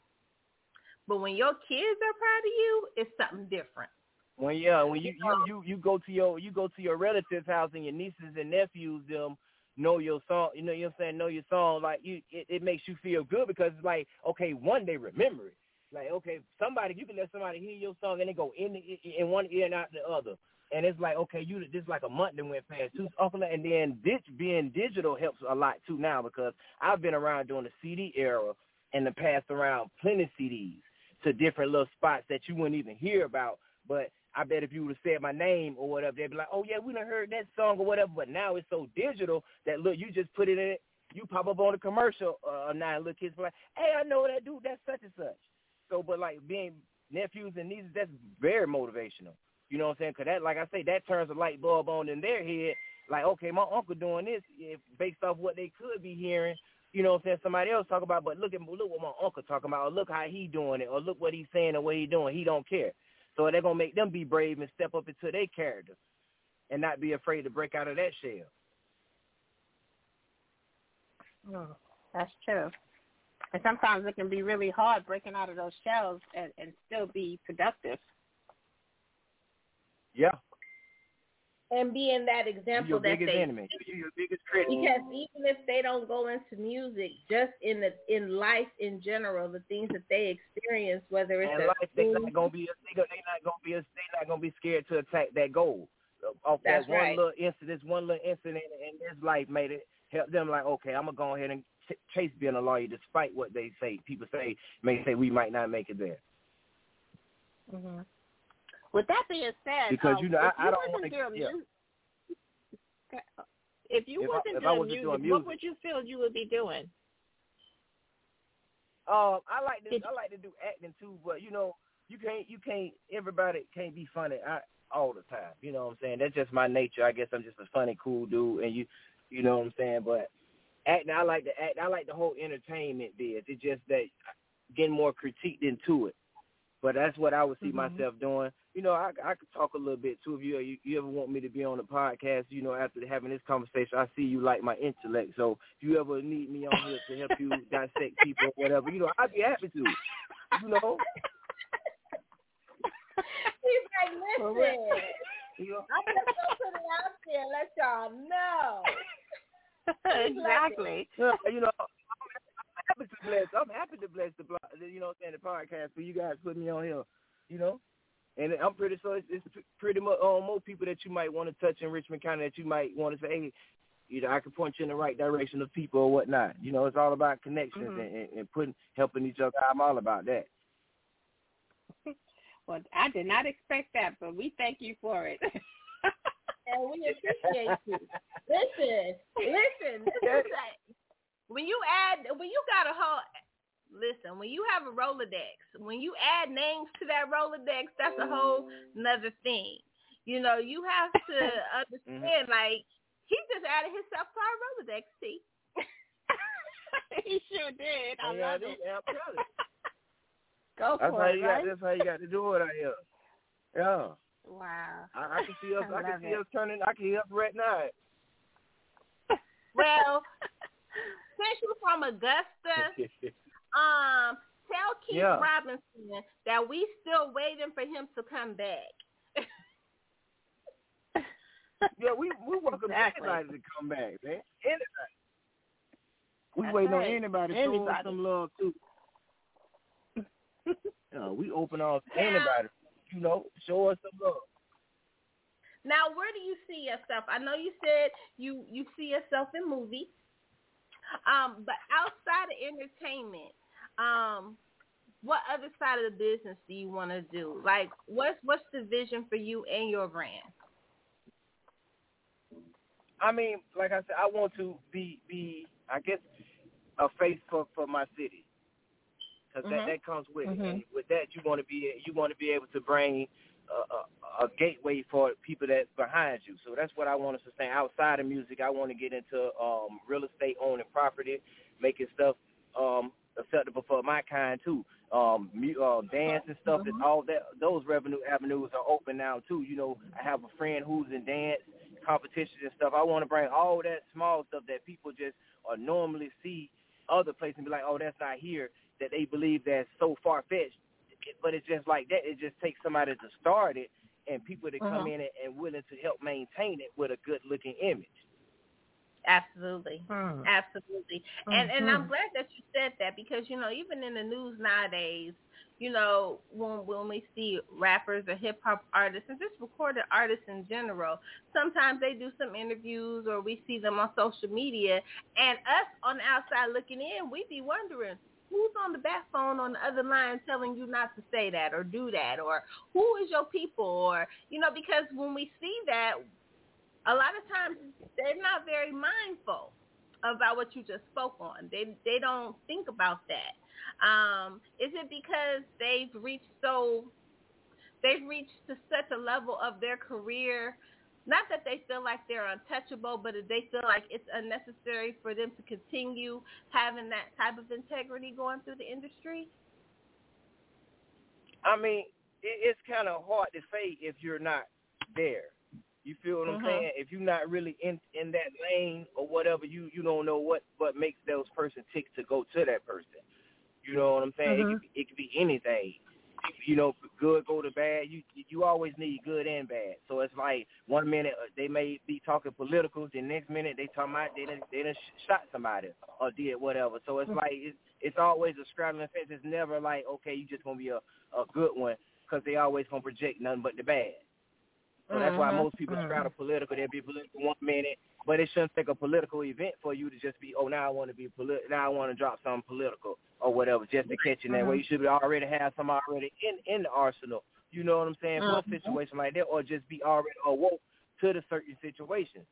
but when your kids are proud of you, it's something different. When yeah, when you you you you go to your you go to your relatives' house and your nieces and nephews them know your song, you know, you know what I'm saying, know your song, like you it, it makes you feel good because it's like, okay, one day remember it. Like, okay, somebody you can let somebody hear your song and they go in the, in one ear and out the other. And it's like, okay, you this is like a month that went past too. And then ditch being digital helps a lot too now because I've been around during the CD era and the passed around plenty CDs to different little spots that you wouldn't even hear about. But I bet if you would have said my name or whatever, they'd be like, oh, yeah, we done heard that song or whatever. But now it's so digital that, look, you just put it in it. You pop up on a commercial uh, now and look kids be like, hey, I know that dude. That's such and such. So, but like being nephews and nieces, that's very motivational. You know what I'm saying? Because that, like I say, that turns a light bulb on in their head. Like, okay, my uncle doing this if, based off what they could be hearing. You know what I'm saying? Somebody else talk about, but look at look what my uncle talking about, or look how he doing it, or look what he's saying and what he doing. He don't care. So they're gonna make them be brave and step up into their character, and not be afraid to break out of that shell. Mm, that's true. And sometimes it can be really hard breaking out of those shells and, and still be productive. Yeah, And being that example your that biggest they enemy. You your biggest critic. Because even if they don't go into music, just in the in life in general, the things that they experience, whether it's And at life, they school, not gonna be. They go- they not gonna be. They not gonna be scared to attack that goal. Off That's that one right. little incident, one little incident in this life made it help them. Like, okay, I'm gonna go ahead and ch- chase being a lawyer, despite what they say. People say may say we might not make it there. hmm With that being said, Because, um, you know, if I- I you don't wasn't wanna- doing yeah. music, if you If wasn't if I doing wasn't music, doing what music. would you feel you would be doing? Um, I like to Did- I like to do acting too, but you know, you can't you can't everybody can't be funny I, all the time. You know what I'm saying? That's just my nature. I guess I'm just a funny, cool dude, and you you know what I'm saying. But acting, I like to act. I like the whole entertainment biz. It's just that getting more critiqued into it. But that's what I would see Mhm. myself doing. You know, I I could talk a little bit too. If you, you you ever want me to be on the podcast, you know, after having this conversation, I see you like my intellect. So if you ever need me on here to help you dissect people or whatever, you know, I'd be happy to. You know, he's like, listen. I'm just gonna put it out there and let y'all know. exactly. Yeah, you know, I'm happy to bless. I'm happy to bless the, blo- you know, saying the podcast for you guys putting me on here. You know, and I'm pretty sure it's, it's pretty much um, more people that you might want to touch in Richmond County that you might want to say, hey, you know, I can point you in the right direction of people or whatnot. You know, it's all about connections Mhm. and, and, and putting helping each other. I'm all about that. Well, I did not expect that, but we thank you for it. and we appreciate you. Listen, listen. This is like, when you add, when you got a whole, listen, when you have a Rolodex, when you add names to that Rolodex, that's a whole nother thing. You know, you have to mm-hmm. understand, like, he just added himself to our Rolodex, see? he sure did. I yeah, love do- it. yeah, I'm. Go That's for how it, you right? got. That's how you got to do it out here. Yeah, Wow. I, I can see us. I I, can see it. us turning. I can hear us right now. Well, since you're from Augusta, um, tell Keith Yeah. Robinson that we still waiting for him to come back. Yeah, we we welcome Exactly. anybody to come back, man. Anybody. We That's waiting on anybody to show us some love too. you know, we open arms to anybody. You know, show us some love. Now, where do you see yourself? I know you said you you see yourself in movies, um, but outside of entertainment, um, what other side of the business do you want to do? Like, what's what's the vision for you and your brand? I mean, like I said, I want to be be I guess a face for for my city because mm-hmm. that that comes with mm-hmm. it. And with that, you want to be you want to be able to bring a, a, a gateway for people that's behind you. So that's what I want to sustain. Outside of music, I want to get into um, real estate, owning property, making stuff um, acceptable for my kind too. Um, uh, dance and stuff. Mm-hmm. all that those revenue avenues are open now too. You know, I have a friend who's in dance competitions and stuff. I want to bring all that small stuff that people just or normally see other places and be like, oh, that's not here. That they believe that's so far fetched. But it's just like that. It just takes somebody to start it and people to come uh-huh. in and, and willing to help maintain it with a good looking image. Absolutely, hmm. absolutely, mm-hmm. and and I'm glad that you said that because you know even in the news nowadays, you know when when we see rappers or hip hop artists and just recorded artists in general, sometimes they do some interviews or we see them on social media, and us on the outside looking in, we be wondering who's on the back phone on the other line telling you not to say that or do that or who is your people or you know because when we see that a lot of times they're not very mindful about what you just spoke on. They they don't think about that. Um, is it because they've reached so they've reached to such a level of their career not that they feel like they're untouchable, but they feel like it's unnecessary for them to continue having that type of integrity going through the industry? I mean, it's kind of hard to say if you're not there. You feel what I'm uh-huh. saying? If you're not really in in that lane or whatever, you you don't know what what makes those person tick to go to that person. You know what I'm saying? Uh-huh. It could be, it could be anything. You know, good go to bad. You you always need good and bad. So it's like one minute uh, they may be talking political, the next minute they talking about they done, they done shot somebody or did whatever. So it's like it's it's always a scrabbling fence. It's never like okay, you just gonna be a a good one because they always gonna project nothing but the bad. So that's why most people mm-hmm. straddle political. They'll be political one minute, but it shouldn't take a political event for you to just be, oh, now I want to be political. Now I want to drop something political or whatever, just to catch you that way. You should be already have some already in in the arsenal. You know what I'm saying? For a situation like that, or just be already awoke to the certain situation.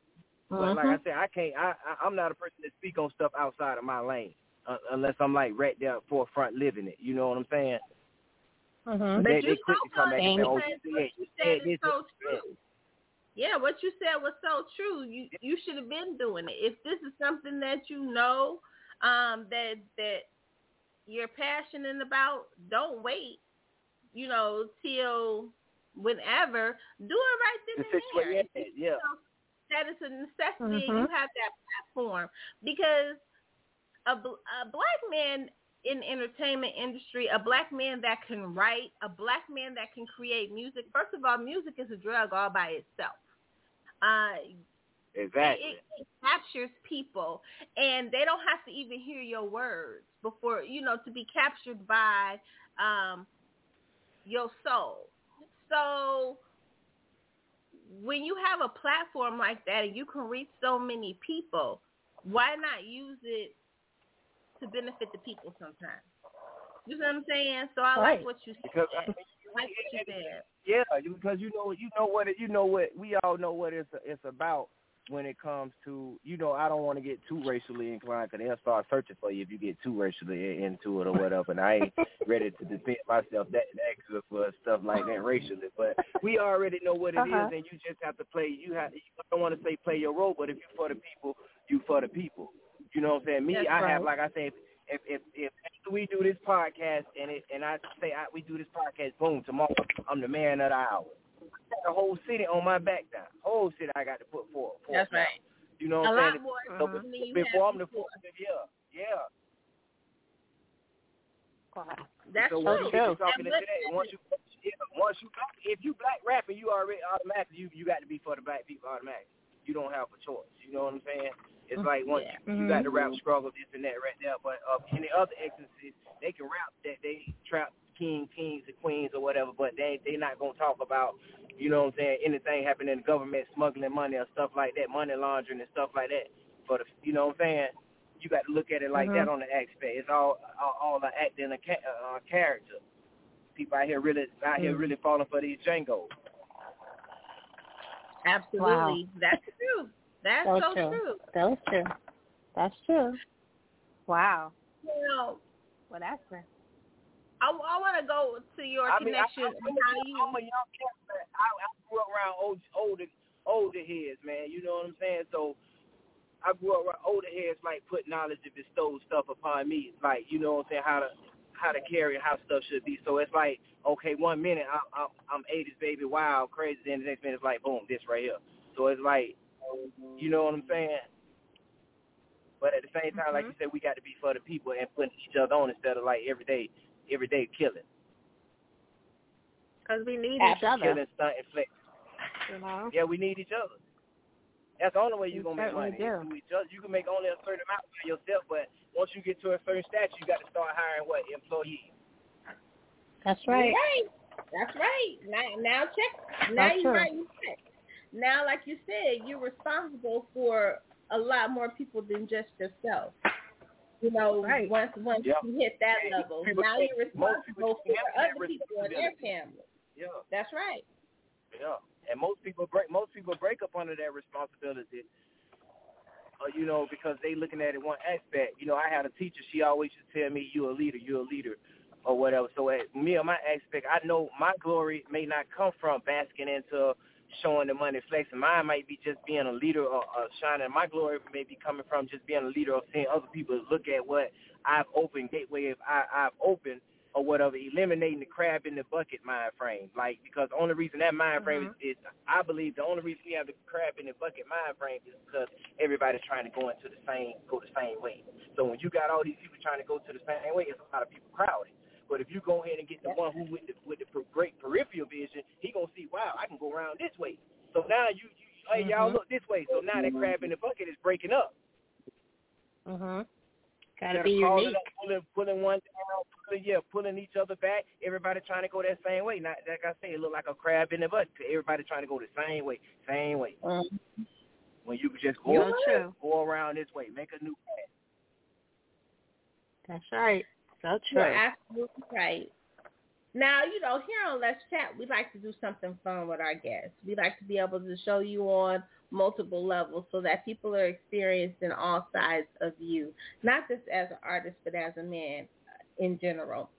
But like I said, I can't. I, I I'm not a person that speak on stuff outside of my lane uh, unless I'm like right there forefront living it. You know what I'm saying? Mm-hmm. They, they quick to come back and say, "Oh, what you said is so true." Yeah, what you said was so true. You you should have been doing it. If this is something that you know um, that that you're passionate about, don't wait. You know till whenever. Do it right then the and there. Yeah. You know, that is a necessity. Mm-hmm. You have that platform because a, a black man in entertainment industry, a black man that can write, a black man that can create music. First of all, music is a drug all by itself. Uh, exactly. It, it, captures people, and they don't have to even hear your words before you know to be captured by um, your soul. So when you have a platform like that and you can reach so many people, why not use it to benefit the people sometimes. You know what I'm saying? So I right. like what you said. I, mean, I like what you said. Yeah, because you know you know what it, you know what we all know what it's it's about when it comes to you know I don't want to get too racially inclined because they'll start searching for you if you get too racially into it or whatever. And I ain't ready to defend myself that extra for stuff like that racially. But we already know what it uh-huh. is, and you just have to play. You have I don't want to say play your role, but if you're for the people, you for the people. You know what I'm saying? Me, That's I right. have like I said, if if if we do this podcast and it and I say I, we do this podcast, boom, tomorrow I'm the man of the hour. the whole city on my back now. Whole city I got to put forward. That's now. right. You know what I'm saying? More, so mm-hmm. before I'm the fourth, yeah, yeah. That's so once you get talking to today, once you yeah, once you if you black rapping, you already automatically you you got to be for the black people automatically. You don't have a choice. You know what I'm saying? It's like once yeah. you, you got the rap struggle, this and that right there. But uh, in the other instances, they can rap that they trap king, kings, and queens or whatever, but they they not gonna talk about, you know what I'm saying, anything happening in the government, smuggling money or stuff like that, money laundering and stuff like that. For the, you know what I'm saying? you got to look at it like Mm-hmm. that on the aspect. It's all all, all the acting a ca- uh, character. People out here really out here Mm. really falling for these Django. Absolutely. That's true. That's So so, true. true. That's true. That's true. Wow. You know, Well, that's good. I, I want to go to your I mean, I, connection. I'm, and how you, I'm a young cat, but I, I grew up around old, older older heads, man. You know what I'm saying? So I grew up around older heads, like put knowledge and bestowed stuff upon me, like you know what I'm saying, how to how to carry and how stuff should be. So it's like, okay, one minute I, I'm I'm 80s baby, wild, crazy, then the next minute it's like, boom, this right here. So it's like, you know what I'm saying? But at the same time, like Mhm. you said, we got to be for the people and putting each other on instead of like everyday everyday killing. Because we need each other. Killing, stunt, and flex. You know? Yeah, we need each other. That's the only way you're gonna make money. certainly is each other. You can make only a certain amount by yourself, but once you get to a certain stature, you got to start hiring what employees. That's You're right. right. That's right. Now, now check. Now That's you're true. right. You check. Now, like you said, you're responsible for a lot more people than just yourself. You know, Right. once once Yeah. you hit that Yeah, level, people now you're responsible for don't have that other people in their responsibility. family. Yeah, That's right. yeah. And most people break. Most people break up under that responsibility. Uh, you know, because they looking at it one aspect. You know, I had a teacher. She always used to tell me, "You a leader. You a leader." Or whatever. So at me or my aspect, I know my glory may not come from basking into showing the money, flexing. Mine might be just being a leader or, or shining. My glory may be coming from just being a leader or seeing other people look at what I've opened, gateway if I, I've opened or whatever, eliminating the crab in the bucket mind frame. Like because the only reason that mind frame mm-hmm. is, is, I believe the only reason we have the crab in the bucket mind frame is because everybody's trying to go into the same, go the same way. So when you got all these people trying to go to the same way, it's a lot of people crowded. But if you go ahead and get the one who with the with the per- great peripheral vision, he gonna see, wow, I can go around this way. So now you, you hey y'all look this way. So now that crab in the bucket is breaking up. Mhm. Gotta be unique. up, pulling, pulling one down, pulling, yeah, pulling each other back. Everybody trying to go that same way. Not like I say, it look like a crab in the bucket. Everybody trying to go the same way, same way. Mhm. When you could just go, true. go around this way, make a new path. That's right. So true. You're absolutely right. Now, you know, here on Let's Chat, we like to do something fun with our guests. We like to be able to show you on multiple levels so that people are experienced in all sides of you, not just as an artist, but as a man in general.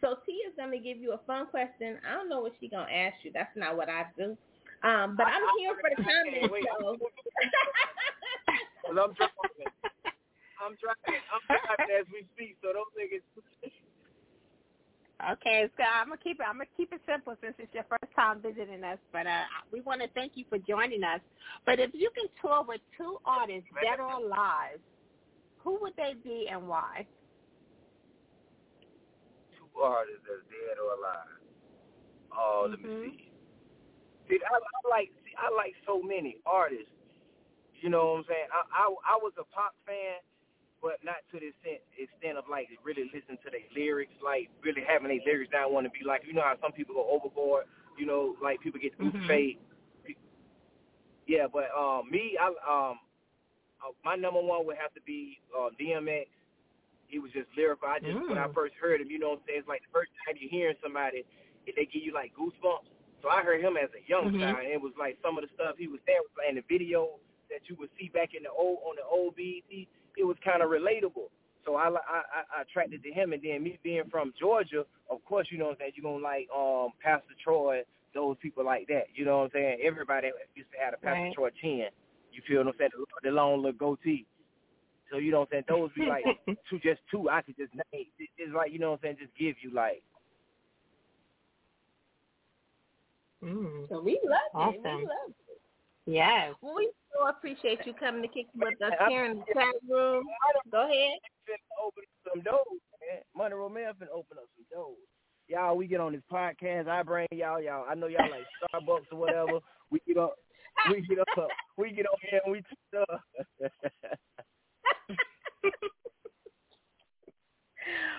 So T is going to give you a fun question. I don't know what she's going to ask you. That's not what I do. Um, but I'm here for the comments. Wait, So. I'm driving. I'm driving. As we speak, so don't think it's. Okay, so I'm gonna keep it. I'm gonna keep it simple since it's your first time visiting us. But uh, we want to thank you for joining us. But if you can tour with two artists, dead or alive, who would they be and why? Two artists that's dead or alive. Oh, let Mhm. me see. See, I, I like see, I like so many artists. You know what I'm saying? I I, I was a pop fan, but not to the extent, extent of like really listening to their lyrics, like really having their lyrics down, want to be like you know how some people go overboard. You know, like people get too Mhm. fake. Yeah, but um, me, I um, uh, my number one would have to be uh, DMX. He was just lyrical. I just when I Mm. first heard him, you know what I'm saying? It's like the first time you're hearing somebody, if they give you like goosebumps. So I heard him as a young Mhm. child, and it was like some of the stuff he was there and the video that you would see back in the old on the old BET, it was kind of relatable. So I, I I I attracted to him, and then me being from Georgia, of course, you know what I'm saying. You're gonna like um Pastor Troy, those people like that. You know what I'm saying? Everybody used to have a Pastor Right. Troy chin. You feel what I'm saying? The, the long little goatee. So you know what I'm saying? Those be like two, just two. I could just name. It's like you know what I'm saying? Just give you like. Mm. So we love it. We love it. Yes. Well, we so appreciate you coming to kick with us here in the chat room. Go ahead. open some doors, man. Money Romel finna open up some doors. Y'all, we get on this podcast. I bring y'all, y'all. I know y'all like Starbucks or whatever. We get up, we get up, we get on here and we talk.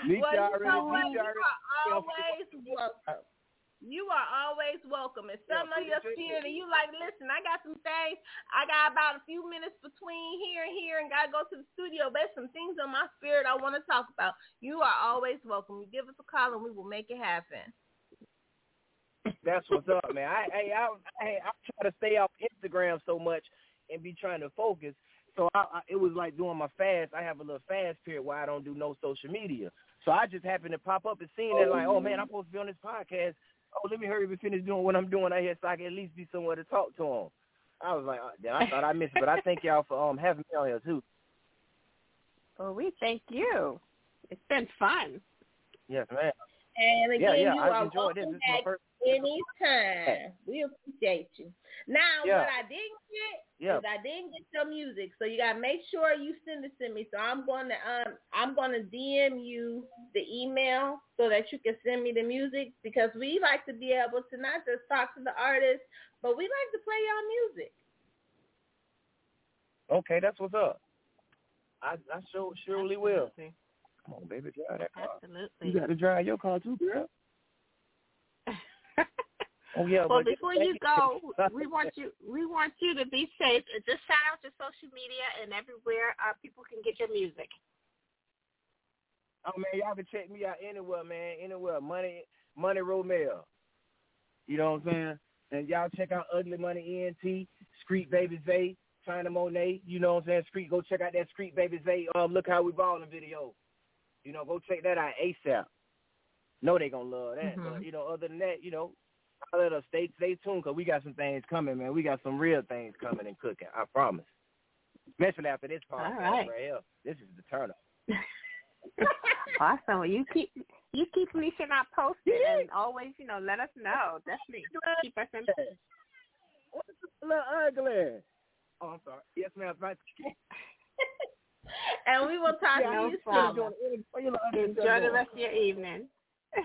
Meet well, y'all you know already. what? Meet You y'all are already. always welcome. You are always welcome. If some Yeah, of your appreciate spirit it. and you like, listen, I got some things. I got about a few minutes between here and here and gotta go to the studio. There's some things on my spirit I want to talk about. You are always welcome. You give us a call and we will make it happen. That's what's up, man. I hey, I hey, I try to stay off Instagram so much and be trying to focus. So I, I it was like doing my fast. I have a little fast period where I don't do no social media. So I just happened to pop up and seen that like, oh man, I'm oh. supposed to be on this podcast. Oh, let me hurry up and finish doing what I'm doing out here so I can at least be somewhere to talk to them. I was like, oh, I thought I missed it, but I thank y'all for um having me on here too. Well, we thank you. It's been fun. Yes, man. And again, Yeah, yeah, you I are welcome This is my back first. anytime. We appreciate you. Now, Yeah. what I didn't get Yeah. is I didn't get your music, so you gotta make sure you send it to me. So I'm going to um I'm going to DM you the email so that you can send me the music because we like to be able to not just talk to the artist, but we like to play y'all music. Okay, that's what's up. I I sure surely will. Come on, baby, drive that car. Absolutely. You got to drive your car too, girl. Oh yeah. well, but before you go, we want you we want you to be safe. And Just shout out your social media and everywhere uh, people can get your music. Oh man, y'all can check me out anywhere, man. Anywhere. Money Money Romel. You know what I'm saying? And y'all check out Ugly Money ENT, Street Baby Zay, China Monet. You know what I'm saying? Street. Go check out that Street Baby Zay. Um, look how we ballin' video. You know, go check that out ASAP. Know they gonna love that. Mhm. But you know, other than that, you know, I let us stay stay tuned because we got some things coming, man. We got some real things coming and cooking. I promise. Especially after this part right. right here. This is the turn up. awesome. Well, you keep you keep Felicia I posted, and always you know let us know. Definitely keep us in. What's a little ugly? Oh, I'm sorry. Yes, ma'am. Right. And we will talk Yeah, to you problem. soon. You Enjoy the rest of your evening.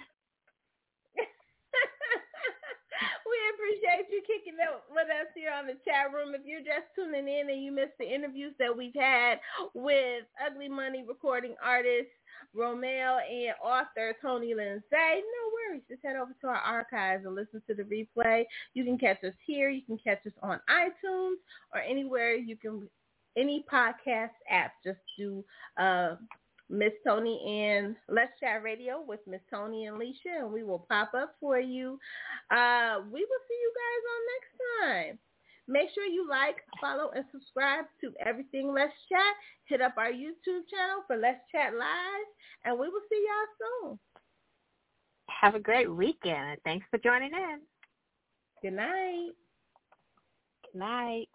we appreciate you kicking it with us here on the chat room. If you're just tuning in and you missed the interviews that we've had with Ugly Money recording artist Romel and author Tony Lindsay, no worries. Just head over to our archives and listen to the replay. You can catch us here. You can catch us on iTunes or anywhere you can, any podcast app. Just do uh, Miss Toni and Let's Chat Radio with Miss Toni and Lissha, and we will pop up for you. Uh, we will see you guys on next time. Make sure you like, follow, and subscribe to Everything Let's Chat. Hit up our YouTube channel for Let's Chat Live, and we will see y'all soon. Have a great weekend. and Thanks for joining in. Good night. Good night.